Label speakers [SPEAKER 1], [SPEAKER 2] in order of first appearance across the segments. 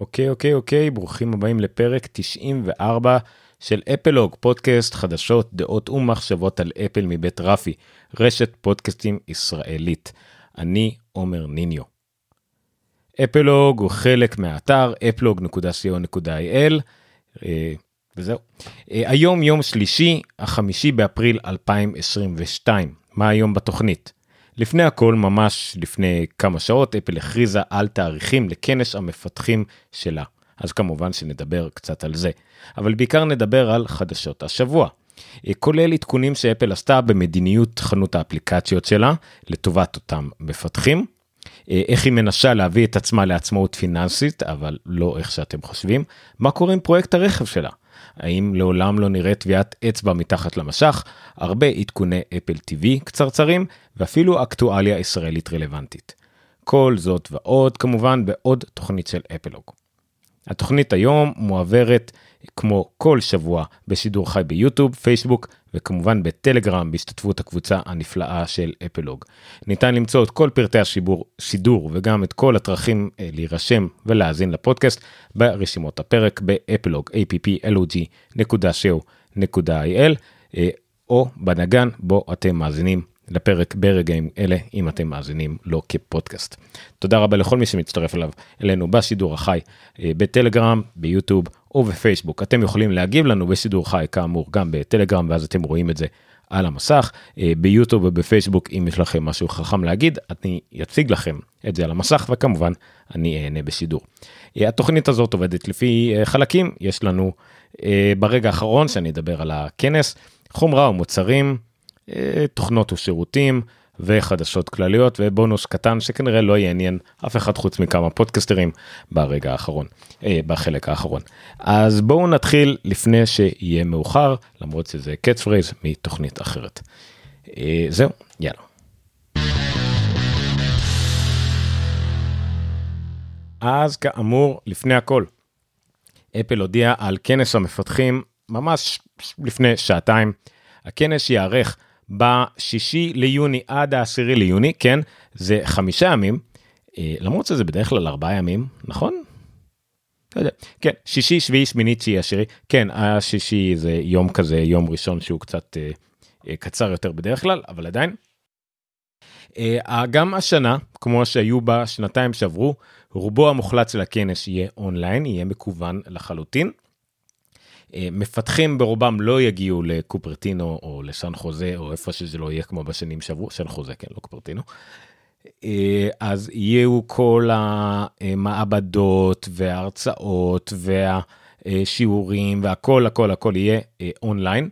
[SPEAKER 1] אוקיי אוקיי אוקיי ברוכים הבאים לפרק 94 של אפלוג פודקאסט חדשות דעות ומחשבות על אפל מבית רפי רשת פודקאסטים ישראלית. אני עומר ניניו. אפלוג הוא חלק מהאתר אפלוג.co.il אה, וזהו. אה, היום יום שלישי החמישי באפריל 2022 מה היום בתוכנית. לפני הכל, ממש לפני כמה שעות, אפל הכריזה על תאריכים לכנס המפתחים שלה. אז כמובן שנדבר קצת על זה. אבל בעיקר נדבר על חדשות השבוע. אה, כולל עדכונים שאפל עשתה במדיניות חנות האפליקציות שלה לטובת אותם מפתחים. אה, איך היא מנסה להביא את עצמה לעצמאות פיננסית, אבל לא איך שאתם חושבים. מה קורה עם פרויקט הרכב שלה? האם לעולם לא נראה טביעת אצבע מתחת למשך, הרבה עדכוני אפל TV קצרצרים, ואפילו אקטואליה ישראלית רלוונטית. כל זאת ועוד כמובן בעוד תוכנית של אפלוג. התוכנית היום מועברת כמו כל שבוע בשידור חי ביוטיוב, פייסבוק וכמובן בטלגרם בהשתתפות הקבוצה הנפלאה של אפלוג. ניתן למצוא את כל פרטי השיבור, שידור וגם את כל הדרכים אה, להירשם ולהאזין לפודקאסט ברשימות הפרק באפלוג applog.co.il אה, או בנגן בו אתם מאזינים לפרק ברגעים אלה אם אתם מאזינים לו כפודקאסט. תודה רבה לכל מי שמצטרף אליו אלינו בשידור החי אה, בטלגרם ביוטיוב או בפייסבוק אתם יכולים להגיב לנו בשידור חי כאמור גם בטלגרם ואז אתם רואים את זה על המסך אה, ביוטיוב ובפייסבוק אם יש לכם משהו חכם להגיד אני אציג לכם את זה על המסך וכמובן אני אהנה בשידור. אה, התוכנית הזאת עובדת לפי חלקים יש לנו ברגע האחרון שאני אדבר על הכנס חומרה ומוצרים תוכנות ושירותים וחדשות כלליות ובונוס קטן שכנראה לא יעניין אף אחד חוץ מכמה פודקסטרים ברגע האחרון, אה, בחלק האחרון. אז בואו נתחיל לפני שיהיה מאוחר, למרות שזה catchphrase מתוכנית אחרת. אה, זהו, יאללה. אז כאמור, לפני הכל, אפל הודיע על כנס המפתחים ממש לפני שעתיים. הכנס ייערך בשישי ליוני עד העשירי ליוני, כן, זה חמישה ימים, אה, למרות שזה בדרך כלל ארבעה ימים, נכון? לא יודע. כן, שישי, שביעי, שמיני, תשיעי, עשירי, כן, השישי זה יום כזה, יום ראשון שהוא קצת אה, אה, קצר יותר בדרך כלל, אבל עדיין. אה, גם השנה, כמו שהיו בשנתיים שעברו, רובו המוחלט של הכנס יהיה אונליין, יהיה מקוון לחלוטין. אה, מפתחים ברובם לא יגיעו לקופרטינו או לסן חוזה או איפה שזה לא יהיה כמו בשנים שעברו, סן חוזה כן לא קופרטינו. אה, אז יהיו כל המעבדות וההרצאות והשיעורים והכל הכל הכל יהיה אונליין.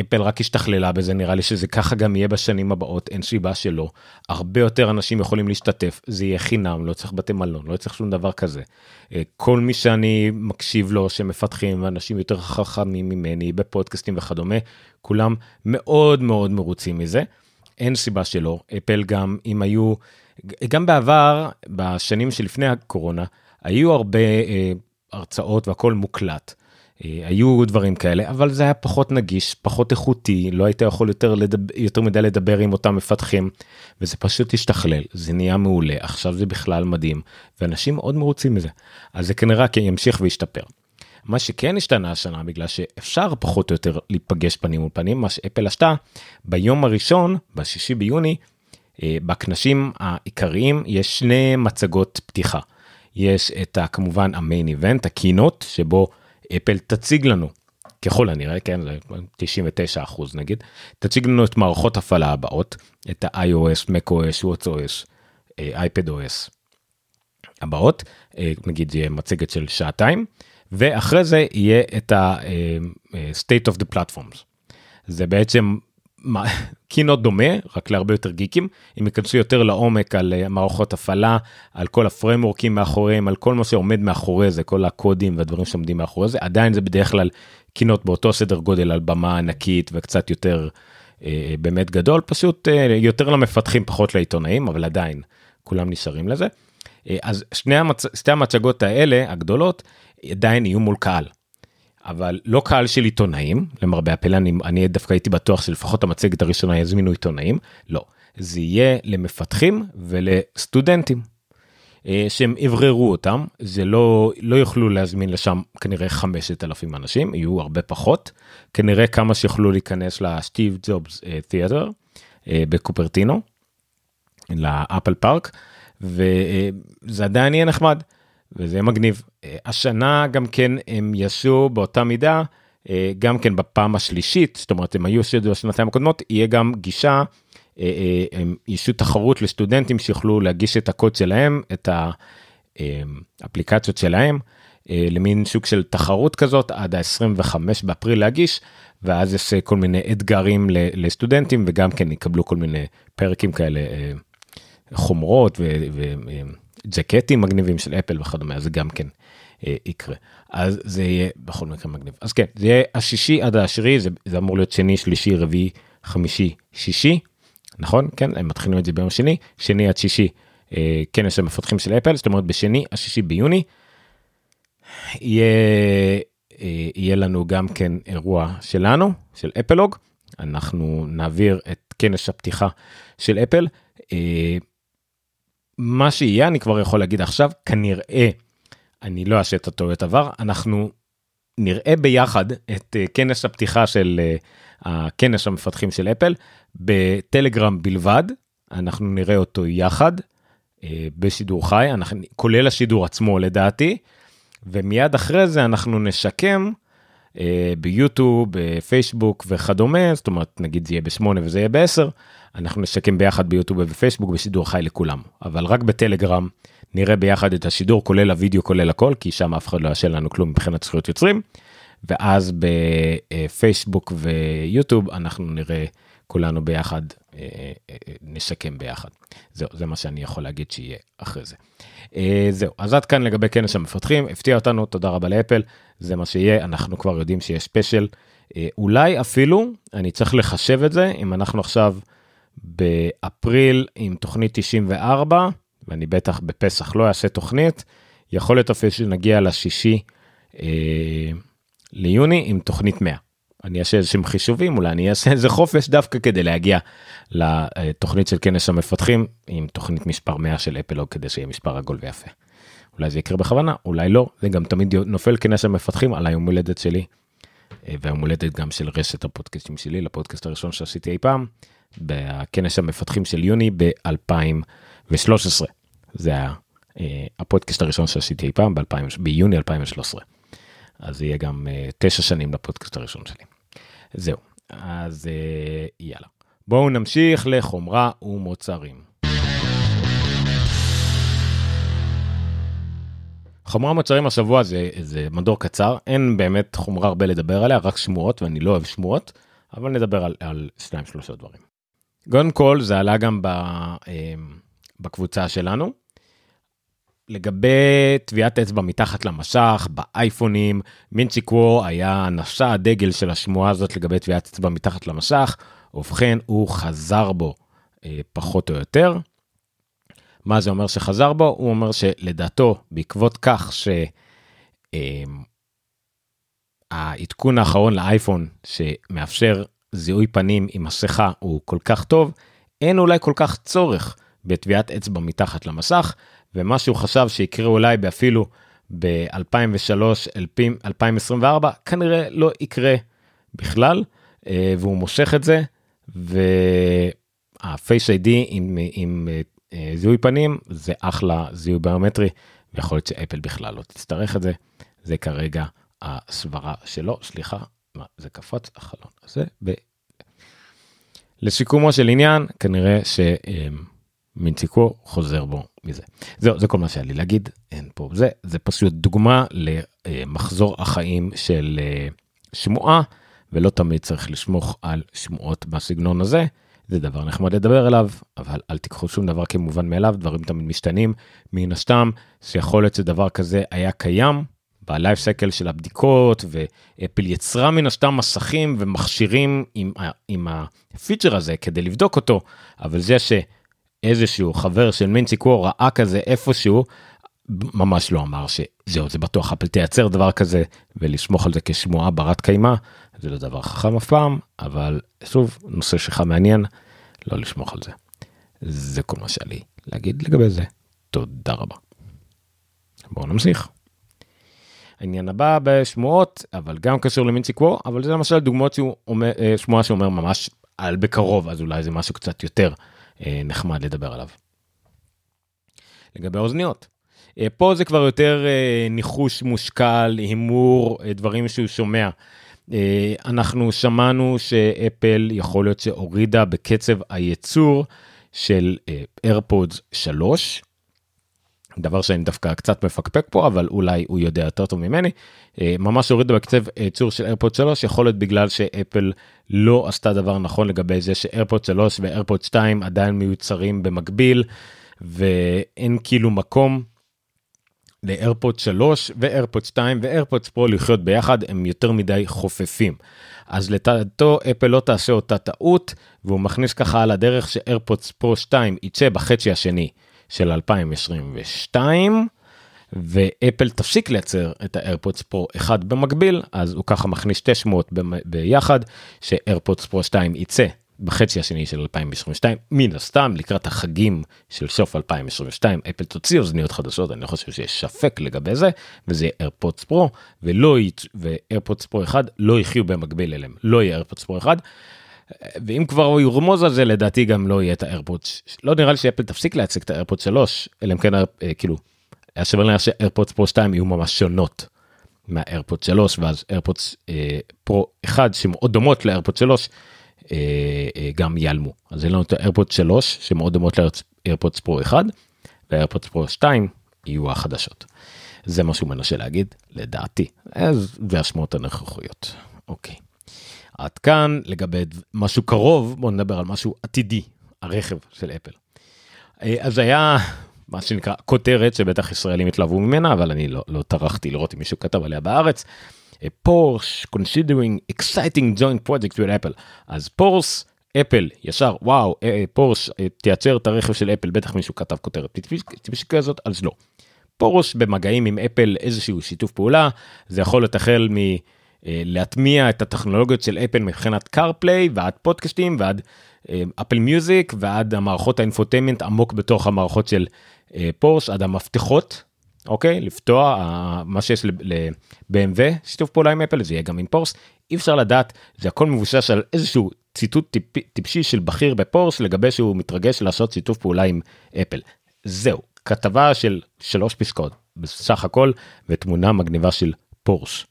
[SPEAKER 1] אפל רק השתכללה בזה נראה לי שזה ככה גם יהיה בשנים הבאות אין סיבה שלא הרבה יותר אנשים יכולים להשתתף זה יהיה חינם לא צריך בתי מלון לא צריך שום דבר כזה. אה, כל מי שאני מקשיב לו שמפתחים אנשים יותר חכמים ממני בפודקאסטים וכדומה כולם מאוד מאוד מרוצים מזה. אין סיבה שלא אפל גם אם היו גם בעבר בשנים שלפני הקורונה היו הרבה אה, הרצאות והכל מוקלט. אה, היו דברים כאלה אבל זה היה פחות נגיש פחות איכותי לא היית יכול יותר לדבר יותר מדי לדבר עם אותם מפתחים וזה פשוט השתכלל זה נהיה מעולה עכשיו זה בכלל מדהים ואנשים מאוד מרוצים מזה אז זה כנראה כי ימשיך וישתפר. מה שכן השתנה השנה בגלל שאפשר פחות או יותר להיפגש פנים מול פנים מה שאפל עשתה ביום הראשון בשישי ביוני אה, בכנסים העיקריים יש שני מצגות פתיחה. יש את כמובן המיין איבנט הקיינות שבו אפל תציג לנו, ככל הנראה, כן, 99 אחוז נגיד, תציג לנו את מערכות הפעלה הבאות, את ה-iOS, macOS, WatchOS, iPadOS הבאות, אה, נגיד יהיה מצגת של שעתיים, ואחרי זה יהיה את ה-state אה, of the platforms. זה בעצם קינות דומה רק להרבה יותר גיקים הם ייכנסו יותר לעומק על אה, מערכות הפעלה על כל הפרמורקים מאחוריהם על כל מה שעומד מאחורי זה כל הקודים והדברים שעומדים מאחורי זה עדיין זה בדרך כלל קינות באותו סדר גודל על במה ענקית וקצת יותר אה, באמת גדול פשוט אה, יותר למפתחים פחות לעיתונאים אבל עדיין כולם נשארים לזה. אה, אז שני המצ... שתי המצגות האלה הגדולות עדיין יהיו מול קהל אבל לא קהל של עיתונאים למרבה הפלא אני, אני דווקא הייתי בטוח שלפחות המצגת הראשונה יזמינו עיתונאים. לא. זה יהיה למפתחים ולסטודנטים. אה, שהם אווררו אותם, זה לא, לא יוכלו להזמין לשם כנראה 5,000 אנשים, יהיו הרבה פחות, כנראה כמה שיוכלו להיכנס לסטיב ג'ובס תיאטר בקופרטינו, לאפל פארק, וזה עדיין יהיה נחמד, וזה יהיה מגניב. השנה גם כן הם יעשו באותה מידה, גם כן בפעם השלישית, זאת אומרת הם היו בשנתיים הקודמות, יהיה גם גישה אה, אה, הם ישו תחרות לסטודנטים שיוכלו להגיש את הקוד שלהם, את האפליקציות שלהם, אה, למין שוק של תחרות כזאת עד ה-25 באפריל להגיש, ואז יש כל מיני אתגרים לסטודנטים וגם כן יקבלו כל מיני פרקים כאלה, חומרות וג'קטים מגניבים של אפל וכדומה, זה גם כן יקרה. אז זה יהיה בכל מקרה מגניב. אז כן, זה יהיה השישי עד העשירי, זה, זה אמור להיות שני, שלישי, רביעי, חמישי, שישי. נכון? כן, הם מתחילים את זה ביום שני, שני עד שישי אה, כנס המפתחים של אפל, זאת אומרת בשני השישי ביוני יהיה, אה, יהיה לנו גם כן אירוע שלנו, של אפלוג, אנחנו נעביר את כנס הפתיחה של אפל. אה, מה שיהיה, אני כבר יכול להגיד עכשיו, כנראה, אני לא אעשה את הטעויות עבר, אנחנו נראה ביחד את אה, כנס הפתיחה של אה, הכנס המפתחים של אפל בטלגרם בלבד, אנחנו נראה אותו יחד אה, בשידור חי, אנחנו, כולל השידור עצמו לדעתי, ומיד אחרי זה אנחנו נשקם ביוטיוב, בפייסבוק וכדומה, זאת אומרת נגיד זה יהיה בשמונה וזה יהיה בעשר, אנחנו נשקם ביחד ביוטיוב ובפייסבוק בשידור חי לכולם, אבל רק בטלגרם נראה ביחד את השידור כולל הוידאו כולל הכל כי שם אף אחד לא יעשה לנו כלום מבחינת זכויות יוצרים. ואז בפייסבוק ויוטיוב אנחנו נראה כולנו ביחד אה, אה, נשקם ביחד. זהו זה מה שאני יכול להגיד שיהיה אחרי זה. אה, זהו אז עד כאן לגבי כנס המפתחים הפתיע אותנו תודה רבה לאפל זה מה שיהיה אנחנו כבר יודעים שיש ספיישל אולי אפילו אני צריך לחשב את זה אם אנחנו עכשיו באפריל עם תוכנית 94 ואני בטח בפסח לא אעשה תוכנית, יכול להיות אפילו שנגיע לשישי אה, ליוני עם תוכנית 100. אני אעשה איזשהם חישובים, אולי אני אעשה איזה חופש דווקא כדי להגיע לתוכנית של כנס המפתחים עם תוכנית מספר 100 של אפלוג כדי שיהיה מספר עגול ויפה. אולי זה יקרה בכוונה, אולי לא, זה גם תמיד נופל כנס המפתחים על היום הולדת שלי. אה, והיום הולדת גם של רשת הפודקאסטים שלי לפודקאסט הראשון שעשיתי אי פעם בכנס המפתחים של יוני ב-2000. ו-13 זה היה אה, הפודקאסט הראשון שעשיתי אי פעם ביוני 2013. אז יהיה גם אה, תשע שנים לפודקאסט הראשון שלי. זהו, אז אה, יאללה. בואו נמשיך לחומרה ומוצרים. חומרה מוצרים השבוע זה, זה מדור קצר, אין באמת חומרה הרבה לדבר עליה, רק שמועות, ואני לא אוהב שמועות, אבל נדבר על, על שניים שלושה דברים. קודם כל זה עלה גם ב... בקבוצה שלנו. לגבי טביעת אצבע מתחת למשך באייפונים מינצ'יקוור היה נשא הדגל של השמועה הזאת לגבי טביעת אצבע מתחת למשך ובכן הוא חזר בו אה, פחות או יותר. מה זה אומר שחזר בו? הוא אומר שלדעתו בעקבות כך שהעדכון אה, האחרון לאייפון שמאפשר זיהוי פנים עם מסכה הוא כל כך טוב אין אולי כל כך צורך בטביעת אצבע מתחת למסך, ומה שהוא חשב שיקרה אולי באפילו ב-2003-2024, כנראה לא יקרה בכלל, אה, והוא מושך את זה, וה-Face ID עם, עם אה, זיהוי פנים זה אחלה זיהוי ביומטרי, ויכול להיות שאפל בכלל לא תצטרך את זה, זה כרגע הסברה שלו, סליחה, מה, זה קפץ החלון הזה. ב... לסיכומו של עניין, כנראה ש... מינציקו חוזר בו מזה. זהו, זה כל מה שהיה לי להגיד, אין פה זה, זה פשוט דוגמה למחזור החיים של אה, שמועה, ולא תמיד צריך לשמוך על שמועות בסגנון הזה. זה דבר נחמד לדבר עליו, אבל אל תיקחו שום דבר כמובן מאליו, דברים תמיד משתנים. מן הסתם, שיכול להיות שדבר כזה היה קיים ב life cycle של הבדיקות, ואפל יצרה מן הסתם מסכים ומכשירים עם, עם הפיצ'ר הזה כדי לבדוק אותו, אבל זה ש... איזשהו חבר של מינג-צ'י קואו ראה כזה איפשהו, ממש לא אמר שזהו זה בטוח אפל תייצר דבר כזה ולסמוך על זה כשמועה ברת קיימא זה לא דבר חכם אף פעם אבל שוב נושא שלך מעניין לא לסמוך על זה. זה כל מה שהיה לי להגיד לגבי זה תודה רבה. בואו נמשיך. העניין הבא בשמועות, אבל גם קשור למינצ'י קוו, אבל זה למשל דוגמאות שהוא אומר, אה, שמועה שאומר ממש על בקרוב, אז אולי זה משהו קצת יותר נחמד לדבר עליו. לגבי האוזניות, אה, פה זה כבר יותר אה, ניחוש מושכל, הימור, אה, דברים שהוא שומע. אה, אנחנו שמענו שאפל יכול להיות שהורידה בקצב הייצור של אה, 3. דבר שאני דווקא קצת מפקפק פה אבל אולי הוא יודע יותר טוב ממני אה, ממש הורידה בקצב ייצור של איירפוד 3 יכול להיות בגלל שאפל לא עשתה דבר נכון לגבי זה שאיירפוד 3 ואיירפוד 2 עדיין מיוצרים במקביל ואין כאילו מקום לאיירפוד 3 ואיירפוד 2 ואיירפוד פרו לחיות ביחד הם יותר מדי חופפים. אז לטעתו אפל לא תעשה אותה טעות והוא מכניס ככה על הדרך שאיירפוד פרו 2 יצא בחצי השני של 2022 ואפל תפסיק לייצר את האיירפודס פרו 1 במקביל אז הוא ככה מכניס 900 ביחד שאיירפודס פרו 2 יצא בחצי השני של 2022 מן הסתם לקראת החגים של סוף 2022 אפל תוציא אוזניות חדשות אני לא חושב שיש ספק לגבי זה וזה איירפודס פרו ולא ואיירפודס פרו 1 לא יחיו במקביל אליהם לא יהיה איירפודס פרו 1. ואם כבר הוא ירמוז על זה לדעתי גם לא יהיה את האיירפודס לא נראה לי שאפל תפסיק להציג את האיירפודס 3 אלא אם כן אה, כאילו היה שווה לי שאיירפודס פרו 2 יהיו ממש שונות מהאיירפודס 3 ואז איירפודס אה, פרו 1 שמאוד דומות לאיירפודס 3 אה, אה, גם ייעלמו. אז אין לנו את האיירפודס 3 שמאוד דומות לאיירפודס פרו 1 והאיירפודס פרו 2 יהיו החדשות. זה מה שהוא מנסה להגיד לדעתי. אז זה השמועות הנוכחיות. אוקיי. עד כאן לגבי משהו קרוב בוא נדבר על משהו עתידי הרכב של אפל. אה, אז היה מה שנקרא כותרת שבטח ישראלים התלהבו ממנה אבל אני לא, לא טרחתי לראות אם מישהו כתב עליה בארץ. Porsche considering exciting joint project with Apple אז פורש אפל ישר וואו פורש תייצר את הרכב של אפל בטח מישהו כתב כותרת טיפשי כזאת אז לא. פורש במגעים עם אפל איזשהו שיתוף פעולה זה יכול להיות החל מ... להטמיע את הטכנולוגיות של אפל מבחינת קארפליי ועד פודקאסטים ועד אפל מיוזיק ועד המערכות ה infotainment עמוק בתוך המערכות של פורש עד המפתחות אוקיי לפתוח מה שיש ל-BMW שיתוף פעולה עם אפל זה יהיה גם עם פורס אי אפשר לדעת זה הכל מבושש על איזשהו ציטוט טיפ, טיפשי של בכיר בפורס לגבי שהוא מתרגש לעשות שיתוף פעולה עם אפל. זהו כתבה של שלוש פסקאות בסך הכל ותמונה מגניבה של פורס.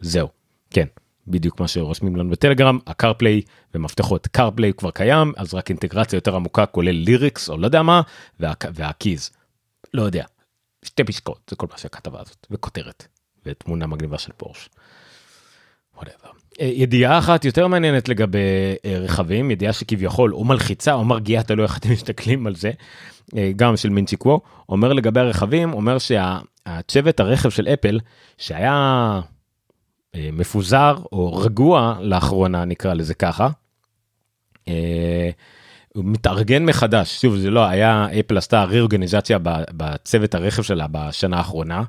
[SPEAKER 1] זהו כן בדיוק מה שרושמים לנו בטלגרם הקרפליי ומפתחות קרפליי כבר קיים אז רק אינטגרציה יותר עמוקה כולל ליריקס או לא יודע מה וה, והקיז. לא יודע שתי פסקאות זה כל מה שהכתבה הזאת וכותרת ותמונה מגניבה של פורש. whatever. אה, ידיעה אחת יותר מעניינת לגבי אה, רכבים ידיעה שכביכול או מלחיצה או מרגיעה תלוי איך אתם מסתכלים על זה אה, גם של מינצ'יקוו אומר לגבי הרכבים אומר שהצוות הרכב של אפל שהיה מפוזר או רגוע לאחרונה נקרא לזה ככה. הוא מתארגן מחדש. שוב זה לא היה אפל עשתה ריאורגניזציה בצוות הרכב שלה בשנה האחרונה.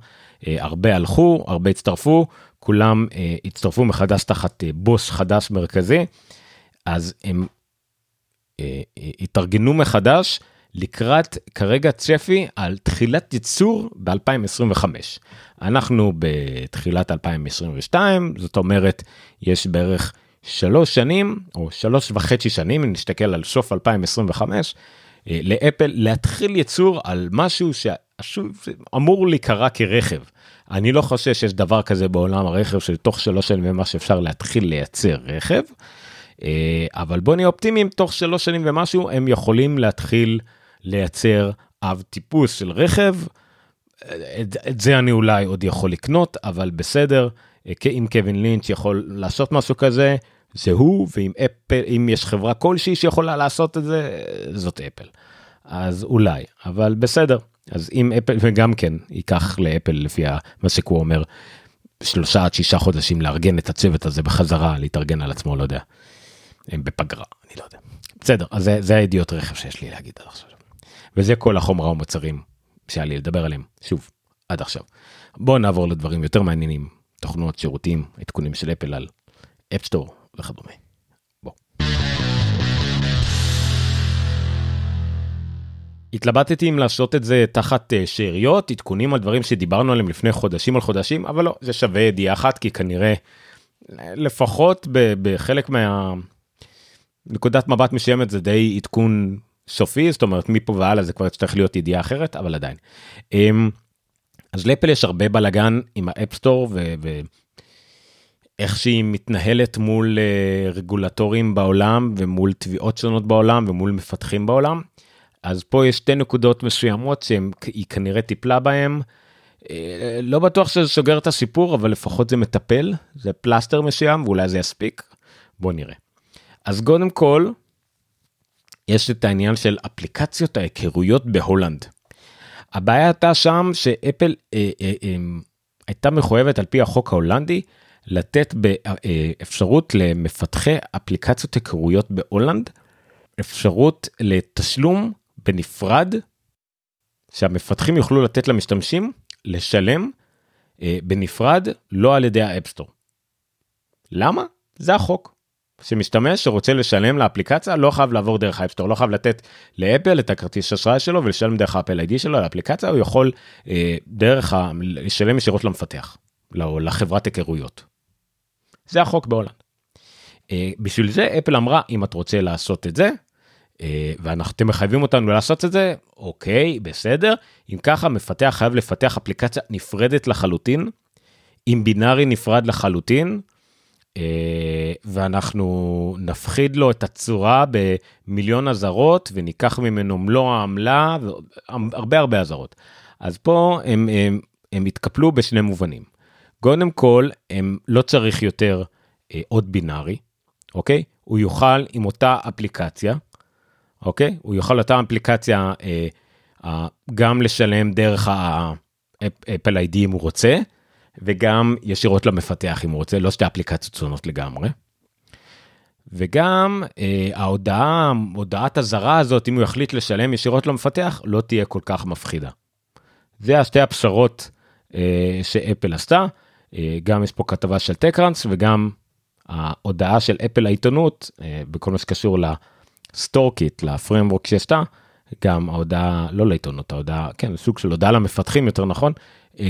[SPEAKER 1] הרבה הלכו הרבה הצטרפו כולם הצטרפו מחדש תחת בוס חדש מרכזי. אז הם התארגנו מחדש לקראת כרגע צפי על תחילת ייצור ב-2025. אנחנו בתחילת 2022 זאת אומרת יש בערך שלוש שנים או שלוש וחצי שנים אם נסתכל על סוף 2025 אה, לאפל להתחיל ייצור על משהו שאמור להיקרא כרכב. אני לא חושב שיש דבר כזה בעולם הרכב שתוך שלוש שנים ממש אפשר להתחיל לייצר רכב. אה, אבל בוא נהיה אופטימיים תוך שלוש שנים ומשהו הם יכולים להתחיל לייצר אב טיפוס של רכב. את, את זה אני אולי עוד יכול לקנות אבל בסדר אה, אם קווין לינץ' יכול לעשות משהו כזה זה הוא ואם אפל אם יש חברה כלשהי שיכולה לעשות את זה זאת אפל. אז אולי אבל בסדר אז אם אפל וגם כן ייקח לאפל לפי מה שקו אומר שלושה עד שישה חודשים לארגן את הצוות הזה בחזרה להתארגן על עצמו לא יודע. הם בפגרה אני לא יודע. בסדר אז זה, זה הידיעות רכב שיש לי להגיד עד עכשיו. וזה כל החומרה ומוצרים שהיה לי לדבר עליהם שוב עד עכשיו. בואו נעבור לדברים יותר מעניינים תוכנות שירותים עדכונים של אפל על אפסטור וכדומה. התלבטתי אם לעשות את זה תחת אה, שאריות, עדכונים על דברים שדיברנו עליהם לפני חודשים על חודשים, אבל לא, זה שווה ידיעה אחת, כי כנראה, לפחות בחלק מה... נקודת מבט מסוימת זה די עדכון סופי, זאת אומרת מפה והלאה זה כבר יצטרך להיות ידיעה אחרת, אבל עדיין. אמ, אז לאפל יש הרבה בלאגן עם האפסטור ואיך שהיא מתנהלת מול אה, רגולטורים בעולם ומול תביעות שונות בעולם ומול מפתחים בעולם. אז פה יש שתי נקודות מסוימות שהיא כנראה טיפלה בהם. אה, לא בטוח שזה סוגר את הסיפור אבל לפחות זה מטפל זה פלסטר מסוים ואולי זה יספיק. בוא נראה. אז קודם כל יש את העניין של אפליקציות ההיכרויות בהולנד. הבעיה הייתה שם שאפל אה, אה, אה, הייתה מחויבת על פי החוק ההולנדי לתת באפשרות למפתחי אפליקציות היכרויות בהולנד אפשרות לתשלום בנפרד שהמפתחים יוכלו לתת למשתמשים לשלם אה, בנפרד לא על ידי האפסטור. למה? זה החוק. שמשתמש שרוצה לשלם לאפליקציה לא חייב לעבור דרך האפסטור לא חייב לתת לאפל את הכרטיס אשראי שלו ולשלם דרך ה Apple ID שלו לאפליקציה הוא יכול אה, דרך ה... לשלם ישירות למפתח לא, לחברת היכרויות. זה החוק בהולנד. אה, בשביל זה אפל אמרה אם את רוצה לעשות את זה אה, ואתם מחייבים אותנו לעשות את זה אוקיי בסדר אם ככה מפתח חייב לפתח אפליקציה נפרדת לחלוטין עם בינארי נפרד לחלוטין. אה, ואנחנו נפחיד לו את הצורה במיליון אזהרות וניקח ממנו מלוא העמלה והרבה הרבה אזהרות. אז פה הם, הם, הם התקפלו בשני מובנים. קודם כל הם לא צריך יותר אה, עוד בינארי, אוקיי? הוא יוכל עם אותה אפליקציה, אוקיי? הוא יוכל אותה אפליקציה אה, אה, גם לשלם דרך האפל איי-די אם הוא רוצה. וגם ישירות למפתח אם הוא רוצה, לא שתי אפליקציות שונות לגמרי. וגם אה, ההודעה, הודעת הזרה הזאת, אם הוא יחליט לשלם ישירות למפתח, לא תהיה כל כך מפחידה. זה השתי הפשרות אה, שאפל עשתה, אה, גם יש פה כתבה של טקראנס וגם ההודעה של אפל לעיתונות, אה, בכל מה שקשור לסטורקיט, ל framework שעשתה, גם ההודעה, לא לעיתונות, ההודעה, כן, סוג של הודעה למפתחים יותר נכון,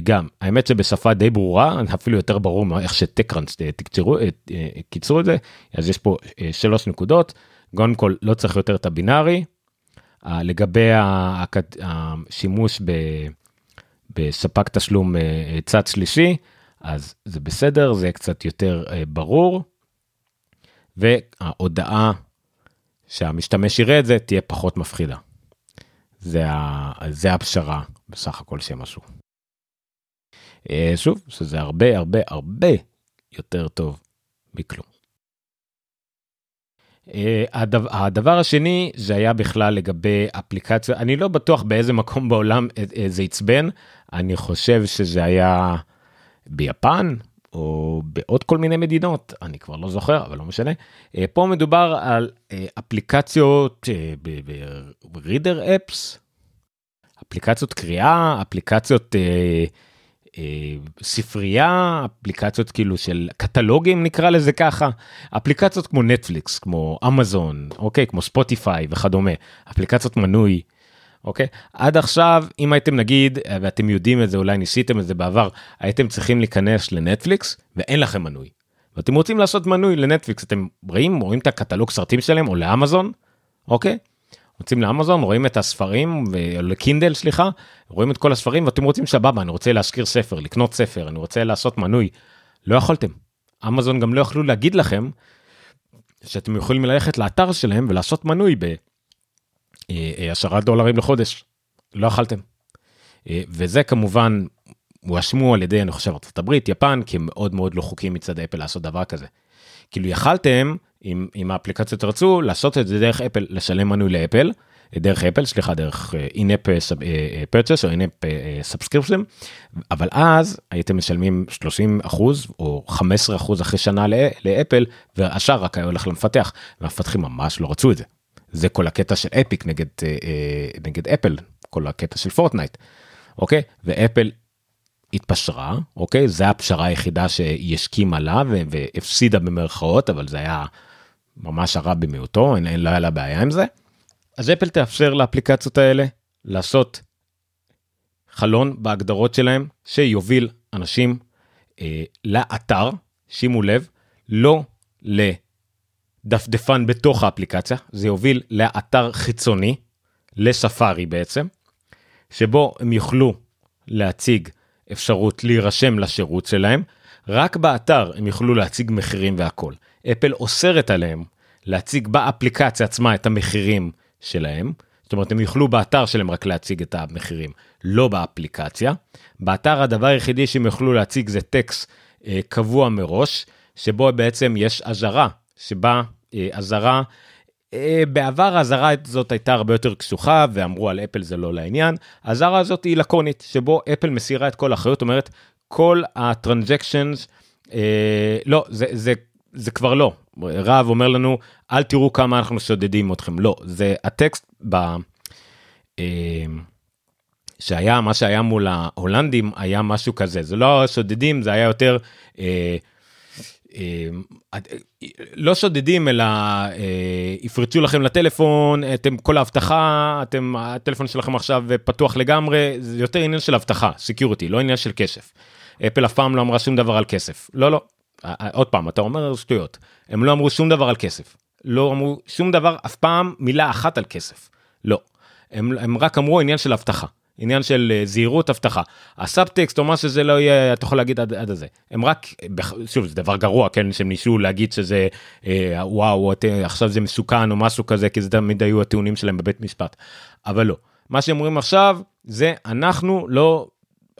[SPEAKER 1] גם האמת שבשפה די ברורה אפילו יותר ברור איך שטקראנס תקצרו אה, אה, קיצרו את זה אז יש פה שלוש נקודות קודם כל לא צריך יותר את ה binary לגבי השימוש בספק תשלום צד שלישי אז זה בסדר זה קצת יותר ברור. וההודעה שהמשתמש יראה את זה תהיה פחות מפחידה. זה, זה הפשרה בסך הכל שם משהו. אה, שוב, שזה הרבה הרבה הרבה יותר טוב מכלום. אה, הדבר, השני זה היה בכלל לגבי אפליקציה, אני לא בטוח באיזה מקום בעולם אה, זה עצבן, אני חושב שזה היה ביפן או בעוד כל מיני מדינות, אני כבר לא זוכר, אבל לא משנה. פה מדובר על אפליקציות ב-reader apps, אפליקציות קריאה, אפליקציות ספרייה אפליקציות כאילו של קטלוגים נקרא לזה ככה אפליקציות כמו נטפליקס כמו אמזון אוקיי כמו ספוטיפיי וכדומה אפליקציות מנוי. אוקיי עד עכשיו אם הייתם נגיד ואתם יודעים את זה אולי ניסיתם את זה בעבר הייתם צריכים להיכנס לנטפליקס ואין לכם מנוי. ואתם רוצים לעשות מנוי לנטפליקס אתם רואים רואים את הקטלוג סרטים שלהם או לאמזון אוקיי יוצאים לאמזון רואים את הספרים ולקינדל סליחה רואים את כל הספרים ואתם רוצים סבבה אני רוצה להשכיר ספר לקנות ספר אני רוצה לעשות מנוי לא יכולתם. אמזון גם לא יכלו להגיד לכם שאתם יכולים ללכת לאתר שלהם ולעשות מנוי בעשרה אה, דולרים לחודש לא יכלתם. אה, וזה כמובן הואשמו על ידי אני חושב ארצות הברית יפן כי הם מאוד מאוד לא חוקיים מצד אפל לעשות דבר כזה. כאילו יכלתם אם, אם האפליקציות רצו לעשות את זה דרך אפל לשלם מנוי לאפל דרך אפל סליחה דרך in-app purchase או in-app subscription אבל אז הייתם משלמים 30 אחוז או 15 אחוז אחרי שנה לאפל והשאר רק היה הולך למפתח והמפתחים ממש לא רצו את זה. זה כל הקטע של אפיק נגד אה, אה, נגד אפל כל הקטע של פורטנייט אוקיי ואפל התפשרה אוקיי זה הפשרה היחידה שהיא הסכימה לה והפסידה במרכאות אבל זה היה ממש הרע במיעוטו אין, אין לא היה לה בעיה עם זה. אז אפל תאפשר לאפליקציות האלה לעשות חלון בהגדרות שלהם שיוביל אנשים אה, לאתר, שימו לב, לא לדפדפן בתוך האפליקציה, זה יוביל לאתר חיצוני, לספארי בעצם, שבו הם יוכלו להציג אפשרות להירשם לשירות שלהם, רק באתר הם יוכלו להציג מחירים והכל. אפל אוסרת עליהם להציג באפליקציה עצמה את המחירים שלהם, זאת אומרת הם יוכלו באתר שלהם רק להציג את המחירים, לא באפליקציה. באתר הדבר היחידי שהם יוכלו להציג זה טקסט אה, קבוע מראש, שבו בעצם יש אזהרה, שבה אה, אזהרה, אה, בעבר האזהרה הזאת הייתה הרבה יותר קשוחה ואמרו על אפל זה לא לעניין, האזהרה הזאת היא לקונית, שבו אפל מסירה את כל האחריות, אומרת כל הטרנזקשנס, אה, לא, זה, זה, זה כבר לא. רב אומר לנו, אל תראו כמה אנחנו שודדים אתכם. לא, זה הטקסט ב... אה, שהיה, מה שהיה מול ההולנדים היה משהו כזה. זה לא שודדים, זה היה יותר... אה, אה, לא שודדים אלא יפרצו לכם לטלפון אתם כל האבטחה אתם הטלפון שלכם עכשיו פתוח לגמרי זה יותר עניין של אבטחה security לא עניין של כסף. אפל אף פעם לא אמרה שום דבר על כסף. לא, לא. עוד פעם, אתה אומר שטויות. הם לא אמרו שום דבר על כסף. לא אמרו שום דבר, אף פעם מילה אחת על כסף. לא. הם, הם רק אמרו עניין של אבטחה. עניין של uh, זהירות אבטחה. ה-subtext או מה שזה לא יהיה אתה יכול להגיד עד, עד הזה הם רק שוב זה דבר גרוע כן שהם ניסו להגיד שזה אה, וואו את, עכשיו זה מסוכן או משהו כזה כי זה תמיד היו הטיעונים שלהם בבית משפט אבל לא מה שהם אומרים עכשיו זה אנחנו לא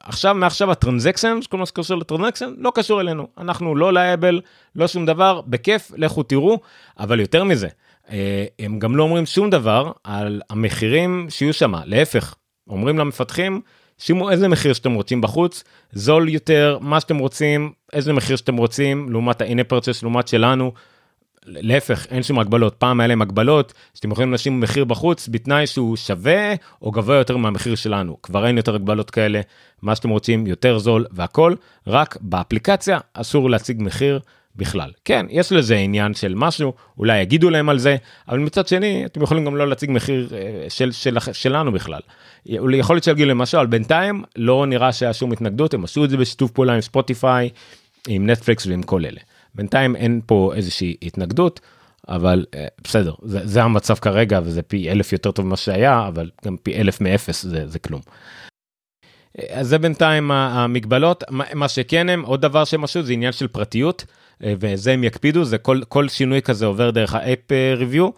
[SPEAKER 1] עכשיו מעכשיו ה-transaction כל מה שקשור ל-transaction לא קשור אלינו. אנחנו לא לאבל לא שום דבר בכיף לכו תראו. אבל יותר מזה אה, הם גם לא אומרים שום דבר על המחירים שיהיו שם להפך אומרים למפתחים שימו איזה מחיר שאתם רוצים בחוץ זול יותר מה שאתם רוצים איזה מחיר שאתם רוצים לעומת ה-in purchase לעומת שלנו להפך אין שום הגבלות פעם היה להם הגבלות שאתם יכולים לשים מחיר בחוץ בתנאי שהוא שווה או גבוה יותר מהמחיר שלנו כבר אין יותר הגבלות כאלה מה שאתם רוצים יותר זול והכל רק באפליקציה אסור להציג מחיר בכלל כן יש לזה עניין של משהו אולי יגידו להם על זה אבל מצד שני אתם יכולים גם לא להציג מחיר אה, של, של, של שלנו בכלל. יכול להיות שיגידו למשל אבל בינתיים לא נראה שהיה שום התנגדות הם עשו את זה בשיתוף פעולה עם ספוטיפיי עם נטפליקס ועם כל אלה. בינתיים אין פה איזושהי התנגדות, אבל אה, בסדר, זה, זה המצב כרגע וזה פי אלף יותר טוב ממה שהיה, אבל גם פי אלף מאפס זה, זה כלום. אה, אז זה בינתיים המגבלות, מה שכן הם, עוד דבר שהם עשו זה עניין של פרטיות, אה, וזה הם יקפידו, זה כל, כל שינוי כזה עובר דרך ה-app review,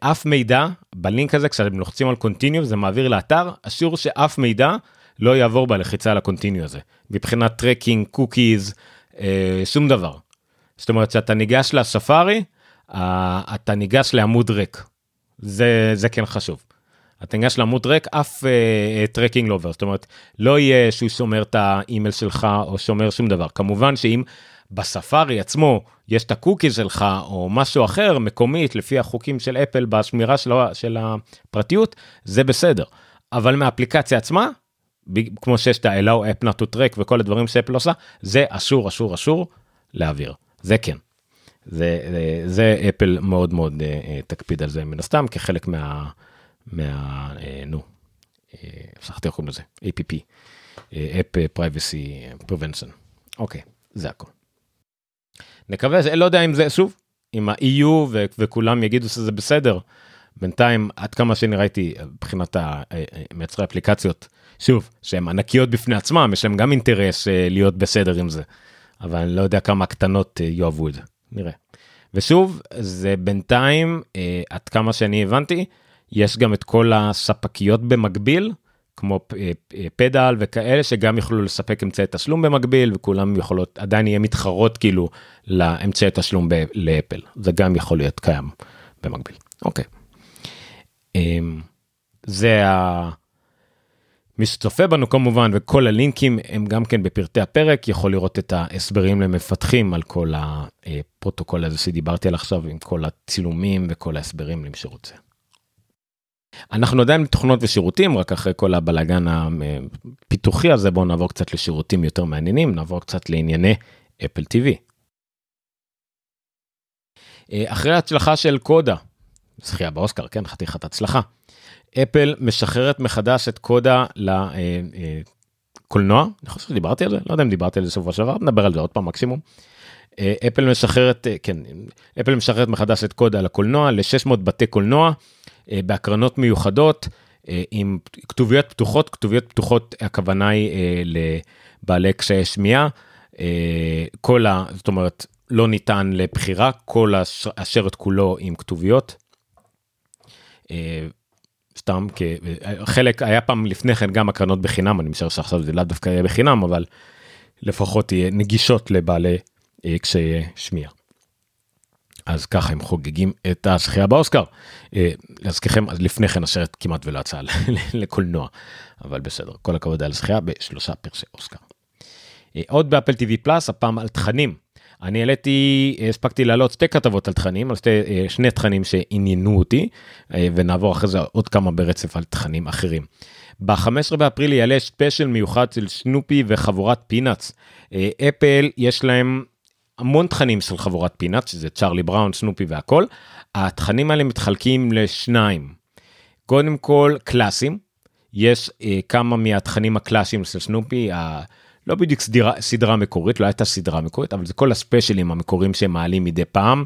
[SPEAKER 1] אף מידע בלינק הזה כשאתם לוחצים על continue זה מעביר לאתר, אסור שאף מידע לא יעבור בלחיצה על ה-continue הזה, מבחינת tracking, cookies, שום דבר. זאת אומרת שאתה ניגש לספארי, אתה ניגש לעמוד ריק. זה, זה כן חשוב. אתה ניגש לעמוד ריק, אף uh, tracking לא עובר. זאת אומרת, לא יהיה שהוא שומר את האימייל שלך או שומר שום דבר. כמובן שאם בספארי עצמו יש את הקוקי שלך או משהו אחר מקומית לפי החוקים של אפל בשמירה של, של הפרטיות, זה בסדר. אבל מהאפליקציה עצמה, כמו שיש את ה-Allow App Not to Track וכל הדברים שאפל עושה, זה אסור, אסור, אסור להעביר. זה כן. זה, זה, זה אפל מאוד מאוד uh, תקפיד על זה מן הסתם כחלק מה, מה uh, נו, שכחתי איך קוראים לזה, APP, App Privacy Prevention. אוקיי, זה הכל. נקווה, לא יודע אם זה, שוב, אם ה-EU ו- וכולם יגידו שזה בסדר. בינתיים, עד כמה שאני ראיתי, מבחינת מייצרי אפליקציות, שוב, שהן ענקיות בפני עצמם, יש להם גם אינטרס להיות בסדר עם זה. אבל אני לא יודע כמה הקטנות אה, יאהבו את זה, נראה. ושוב, זה בינתיים, אה, עד כמה שאני הבנתי, יש גם את כל הספקיות במקביל, כמו אה, פדל וכאלה שגם יוכלו לספק אמצעי תשלום במקביל וכולם יכולות עדיין יהיה מתחרות כאילו לאמצעי תשלום לאפל זה גם יכול להיות קיים במקביל אוקיי. אה, זה ה... מי שצופה בנו כמובן וכל הלינקים הם גם כן בפרטי הפרק יכול לראות את ההסברים למפתחים על כל הפרוטוקול הזה שדיברתי על עכשיו עם כל הצילומים וכל ההסברים למי שרוצה. אנחנו עדיין בתוכנות ושירותים רק אחרי כל הבלאגן הפיתוחי הזה בואו נעבור קצת לשירותים יותר מעניינים נעבור קצת לענייני אפל TV. אחרי ההצלחה של קודה זכייה באוסקר, כן, חתיכת הצלחה. אפל משחררת מחדש את קודה לקולנוע, אני חושב שדיברתי על זה, לא יודע אם דיברתי על זה שבוע שעבר, נדבר על זה עוד פעם מקסימום. אפל משחררת, כן, אפל משחררת מחדש את קודה לקולנוע ל-600 בתי קולנוע בהקרנות מיוחדות עם כתוביות פתוחות, כתוביות פתוחות הכוונה היא לבעלי קשיי שמיעה, כל ה... זאת אומרת, לא ניתן לבחירה, כל השרת כולו עם כתוביות. סתם חלק היה פעם לפני כן גם הקרנות בחינם אני משער שעכשיו זה לאו דווקא יהיה בחינם אבל לפחות יהיה נגישות לבעלי אה, קשיי שמיעה. אז ככה הם חוגגים את הזכייה באוסקר. אה, להזכירכם אז לפני כן השרת כמעט ולא יצא לקולנוע אבל בסדר כל הכבוד על הזכייה בשלושה פרסי אוסקר. אה, עוד באפל טיווי פלאס הפעם על תכנים. אני העליתי, הספקתי להעלות שתי כתבות על תכנים, על שתי, אה, שני תכנים שעניינו אותי, אה, ונעבור אחרי זה עוד כמה ברצף על תכנים אחרים. ב-15 באפריל יעלה special מיוחד של סנופי וחבורת פינאטס. אה, אפל יש להם המון תכנים של חבורת פינאטס, שזה צ'ארלי בראון, סנופי והכל. התכנים האלה מתחלקים לשניים. קודם כל classic-ים, יש כמה מהתכנים הקלאסיים של סנופי, לא בדיוק סדרה, סדרה מקורית, לא הייתה סדרה מקורית, אבל זה כל ה-special-ים המקוריים שהם מעלים מדי פעם,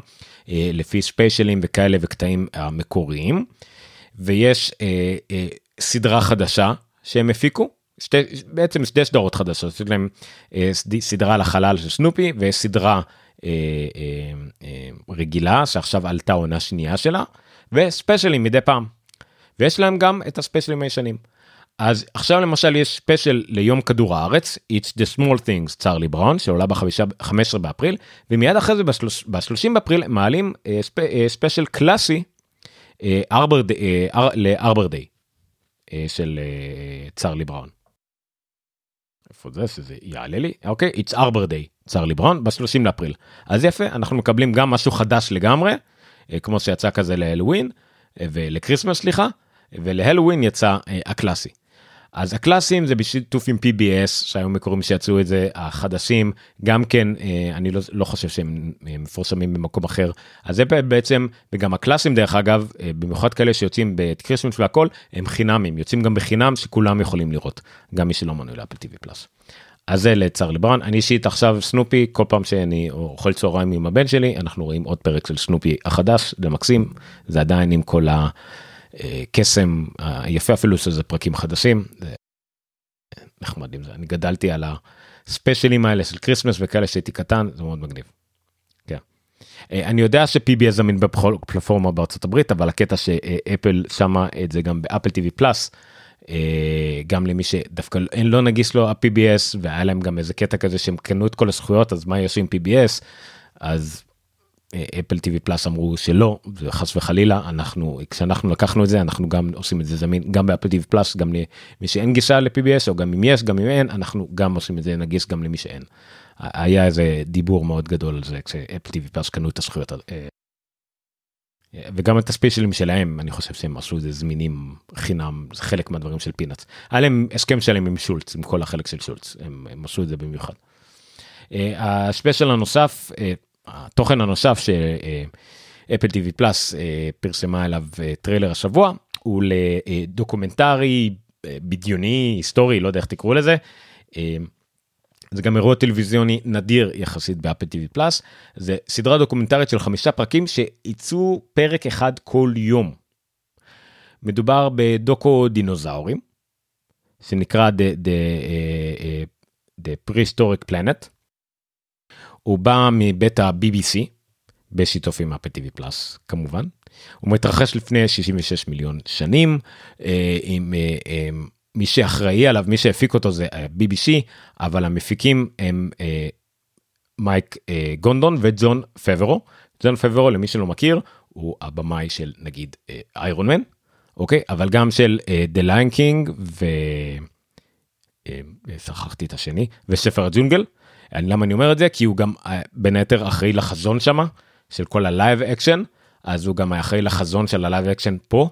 [SPEAKER 1] אה, לפי special-ים וכאלה וקטעים המקוריים. ויש אה, אה, סדרה חדשה שהם הפיקו, שתי, בעצם שתי סדרות חדשות, יש להם אה, סדרה על החלל של סנופי וסדרה אה, אה, אה, רגילה שעכשיו עלתה עונה שנייה שלה, ו-special-ים מדי פעם. ויש להם גם את ה-special-ים הישנים. אז עכשיו למשל יש special ליום כדור הארץ, It's the small things צ'רלי בראון שעולה ב-15 באפריל, ומיד אחרי זה ב-30 באפריל מעלים spe, special קלאסי Arbor, ל-Arbor Day של אה, צ'רלי בראון. איפה זה שזה יעלה לי אוקיי It's Arbor Day צ'רלי בראון ב-30 לאפריל אז יפה אנחנו מקבלים גם משהו חדש לגמרי אה, כמו שיצא כזה להלווין אה, ול-Christmas סליחה ולהלווין יצא הקלאסי. אז ה-classic-ים זה בשיתוף עם PBS שהיו מקורים שיצאו את זה החדשים. גם כן אה, אני לא, לא חושב שהם מפורסמים במקום אחר. אז זה בעצם וגם ה-classic-ים דרך אגב אה, במיוחד כאלה שיוצאים ב-Christmas והכל הם חינמים. יוצאים גם בחינם שכולם יכולים לראות גם מי שלא מנוי לאפל TV פלאס. אז זה לצ'רלי בראון. אני אישית עכשיו סנופי כל פעם שאני אוכל צהריים עם הבן שלי אנחנו רואים עוד פרק של סנופי החדש זה מקסים. זה עדיין עם כל ה... קסם היפה אפילו שזה פרקים חדשים. נחמד עם זה אני גדלתי על ה-special-ים האלה של Christmas וכאלה שהייתי קטן זה מאוד מגניב. כן. אני יודע ש-PBS זמין בכל פלטפורמה בארצות הברית אבל הקטע שאפל שמה את זה גם באפל TV פלאס. גם למי שדווקא אין לא נגיש לו ה-PBS והיה להם גם איזה קטע כזה שהם קנו את כל הזכויות אז מה יש עם PBS אז אפל טיווי פלאס אמרו שלא חס וחלילה אנחנו כשאנחנו לקחנו את זה אנחנו גם עושים את זה זמין גם באפל טיווי פלאס גם למי שאין גישה ל-PBS או גם אם יש גם אם אין אנחנו גם עושים את זה נגיש גם למי שאין. היה איזה דיבור מאוד גדול על זה כשאפל טיווי פלאס קנו את הזכויות. אה, וגם את ה-special-ים שלהם אני חושב שהם עשו את זה זמינים חינם זה חלק מהדברים של פינאטס. היה להם הסכם שלהם עם שולץ עם כל החלק של שולץ הם, הם עשו את זה במיוחד. אה, ה-special הנוסף אה, התוכן הנוסף שאפל טיווי פלאס פרסמה אליו אה, trailer השבוע הוא לדוקומנטרי אה, בדיוני היסטורי לא יודע איך תקראו לזה. אה, זה גם אירוע טלוויזיוני נדיר יחסית באפל טיווי פלאס זה סדרה דוקומנטרית של חמישה פרקים שיצאו פרק אחד כל יום. מדובר בדוקו דינוזאורים שנקרא The, the, uh, the Prehistoric Planet. הוא בא מבית ה-BBC בשיתוף עם אפל טיווי פלאס כמובן. הוא מתרחש לפני 66 מיליון שנים אה, עם אה, אה, מי שאחראי עליו מי שהפיק אותו זה BBC אבל המפיקים הם מייק גנטון וג'ון פאברו. ג'ון פאברו למי שלא מכיר הוא הבמאי של נגיד איירון מן אוקיי אבל גם של דה ליון קינג ושכחתי את השני וספר הג'ונגל. למה אני אומר את זה? כי הוא גם אה, בין היתר אחראי לחזון שמה, של כל הלייב אקשן, אז הוא גם אחראי לחזון של הלייב אקשן פה,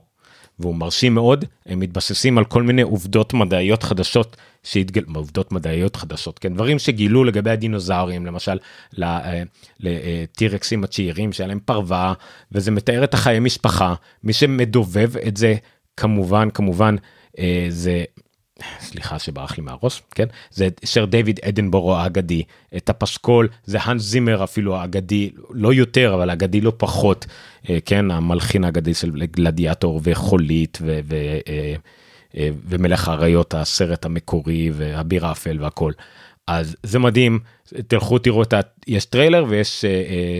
[SPEAKER 1] והוא מרשים מאוד, הם מתבססים על כל מיני עובדות מדעיות חדשות שהתגל... עובדות מדעיות חדשות, כן, דברים שגילו לגבי הדינוזאורים, למשל ל-T-Rex-ים הצעירים שהיה להם פרווה, וזה מתאר את החיי משפחה, מי שמדובב את זה כמובן, כמובן, אה, זה סליחה שברח לי מהראש כן זה שר דיוויד אטנבורו האגדי את הפסקול זה האנס זימר אפילו האגדי לא יותר אבל אגדי לא פחות אה, כן המלחין האגדי של גלדיאטור וחולית ו- ו- אה, אה, ומלך האריות הסרט המקורי והאביר האפל והכל. אז זה מדהים תלכו תראו את ה... יש טריילר ויש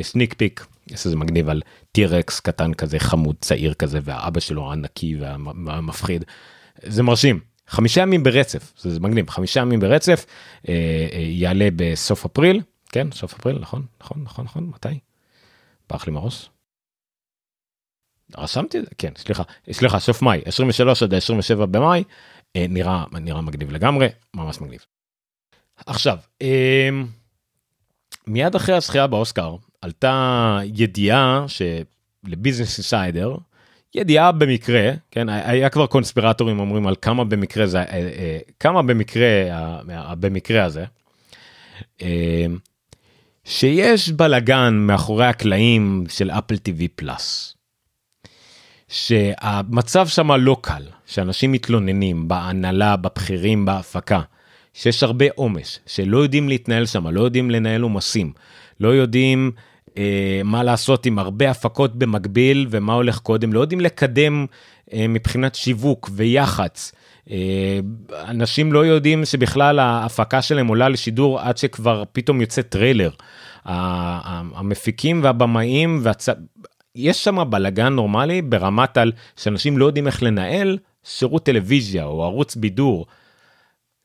[SPEAKER 1] sneak peek יש איזה מגניב על T-Rex קטן כזה חמוד צעיר כזה והאבא שלו ענקי והמפחיד. זה מרשים חמישה ימים ברצף זה מגניב חמישה ימים ברצף אה, אה, יעלה בסוף אפריל כן סוף אפריל נכון נכון נכון נכון מתי? ברח לי מהראש. רשמתי את זה כן סליחה סליחה סוף מאי 23 עד 27 במאי אה, נראה נראה מגניב לגמרי ממש מגניב. עכשיו אה, מיד אחרי הזכייה באוסקר עלתה ידיעה שלביזנס אינסיידר ידיעה במקרה כן היה כבר קונספירטורים אומרים על כמה במקרה זה אה, אה, כמה במקרה במקרה הזה. אה, שיש בלאגן מאחורי הקלעים של אפל טיווי פלאס. שהמצב שם לא קל שאנשים מתלוננים בהנהלה בבכירים בהפקה שיש הרבה עומס שלא יודעים להתנהל שם לא יודעים לנהל עומסים לא יודעים אה, מה לעשות עם הרבה הפקות במקביל ומה הולך קודם, לא יודעים לקדם אה, מבחינת שיווק ויח"צ. אה, אנשים לא יודעים שבכלל ההפקה שלהם עולה לשידור עד שכבר פתאום יוצא טריילר. המפיקים והבמאים והצ... יש שם בלאגן נורמלי ברמת על שאנשים לא יודעים איך לנהל שירות טלוויזיה או ערוץ בידור.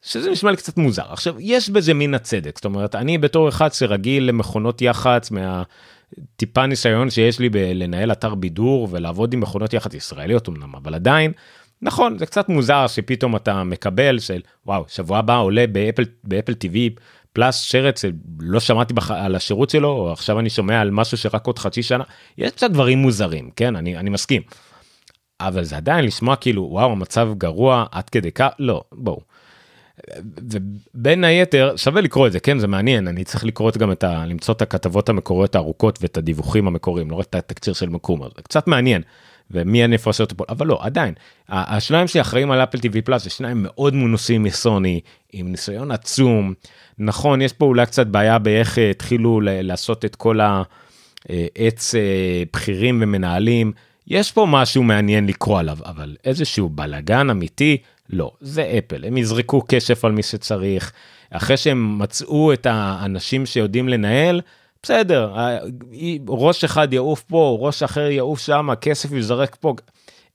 [SPEAKER 1] שזה נשמע לי קצת מוזר. עכשיו יש בזה מן הצדק. זאת אומרת אני בתור אחד שרגיל למכונות יח"צ מהטיפה ניסיון שיש לי בלנהל אתר בידור ולעבוד עם מכונות יח"צ ישראליות אמנם אבל עדיין נכון זה קצת מוזר שפתאום אתה מקבל של וואו שבוע הבא עולה באפל באפל טיווי פלאס שרץ לא שמעתי בח... על השירות שלו או עכשיו אני שומע על משהו שרק עוד חצי שנה. יש קצת דברים מוזרים כן? אני אני מסכים. אבל זה עדיין לשמוע כאילו וואו המצב גרוע עד כדי כך? לא בואו. ובין היתר שווה לקרוא את זה כן זה מעניין אני צריך לקרוא את גם את ה... למצוא את הכתבות המקוריות הארוכות ואת הדיווחים המקוריים לא רק את התקציר של מקום זה קצת מעניין. ומי אני אפרסם אותו פה אבל לא עדיין השניים שאחראים על אפל טיווי פלאס זה שניים מאוד מנוסים מסוני עם ניסיון עצום נכון יש פה אולי קצת בעיה באיך אה, התחילו לעשות את כל העץ אה, בכירים ומנהלים יש פה משהו מעניין לקרוא עליו אבל איזשהו בלאגן אמיתי לא, זה אפל, הם יזרקו כשף על מי שצריך, אחרי שהם מצאו את האנשים שיודעים לנהל, בסדר, ראש אחד יעוף פה, ראש אחר יעוף שם, הכסף יזרק פה.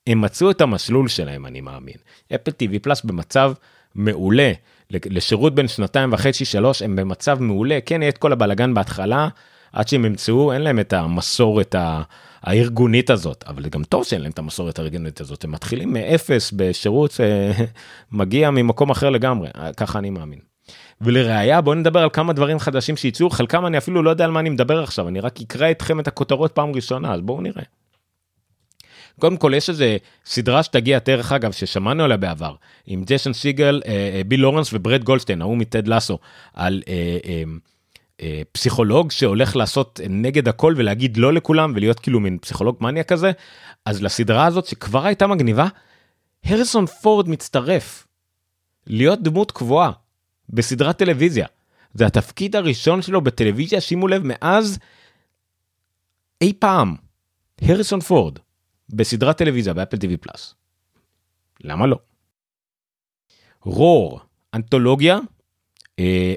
[SPEAKER 1] הם מצאו את המסלול שלהם, אני מאמין. אפל TV פלאס במצב מעולה, לשירות בין שנתיים וחצי, שלוש, הם במצב מעולה, כן, יהיה את כל הבלאגן בהתחלה, עד שהם ימצאו, אין להם את המסורת ה... הארגונית הזאת, אבל זה גם טוב שאין להם את המסורת הארגונית הזאת, הם מתחילים מאפס בשירות שמגיע ממקום אחר לגמרי, ככה אני מאמין. ולראיה בואו נדבר על כמה דברים חדשים שיצאו, חלקם אני אפילו לא יודע על מה אני מדבר עכשיו, אני רק אקרא אתכם את הכותרות פעם ראשונה, אז בואו נראה. קודם כל יש איזה סדרה שתגיע דרך אגב ששמענו עליה בעבר עם ג'ייסון סיגל אה, אה, ביל לורנס וברד גולדשטיין ההוא מטד לסו על אה, אה, אה, פסיכולוג שהולך לעשות נגד הכל ולהגיד לא לכולם ולהיות כאילו מין פסיכולוג מניה כזה אז לסדרה הזאת שכבר הייתה מגניבה הריסון פורד מצטרף להיות דמות קבועה בסדרת טלוויזיה. זה התפקיד הראשון שלו בטלוויזיה שימו לב מאז אי פעם הריסון פורד בסדרת טלוויזיה באפל טיווי פלאס. למה לא? רור אנתולוגיה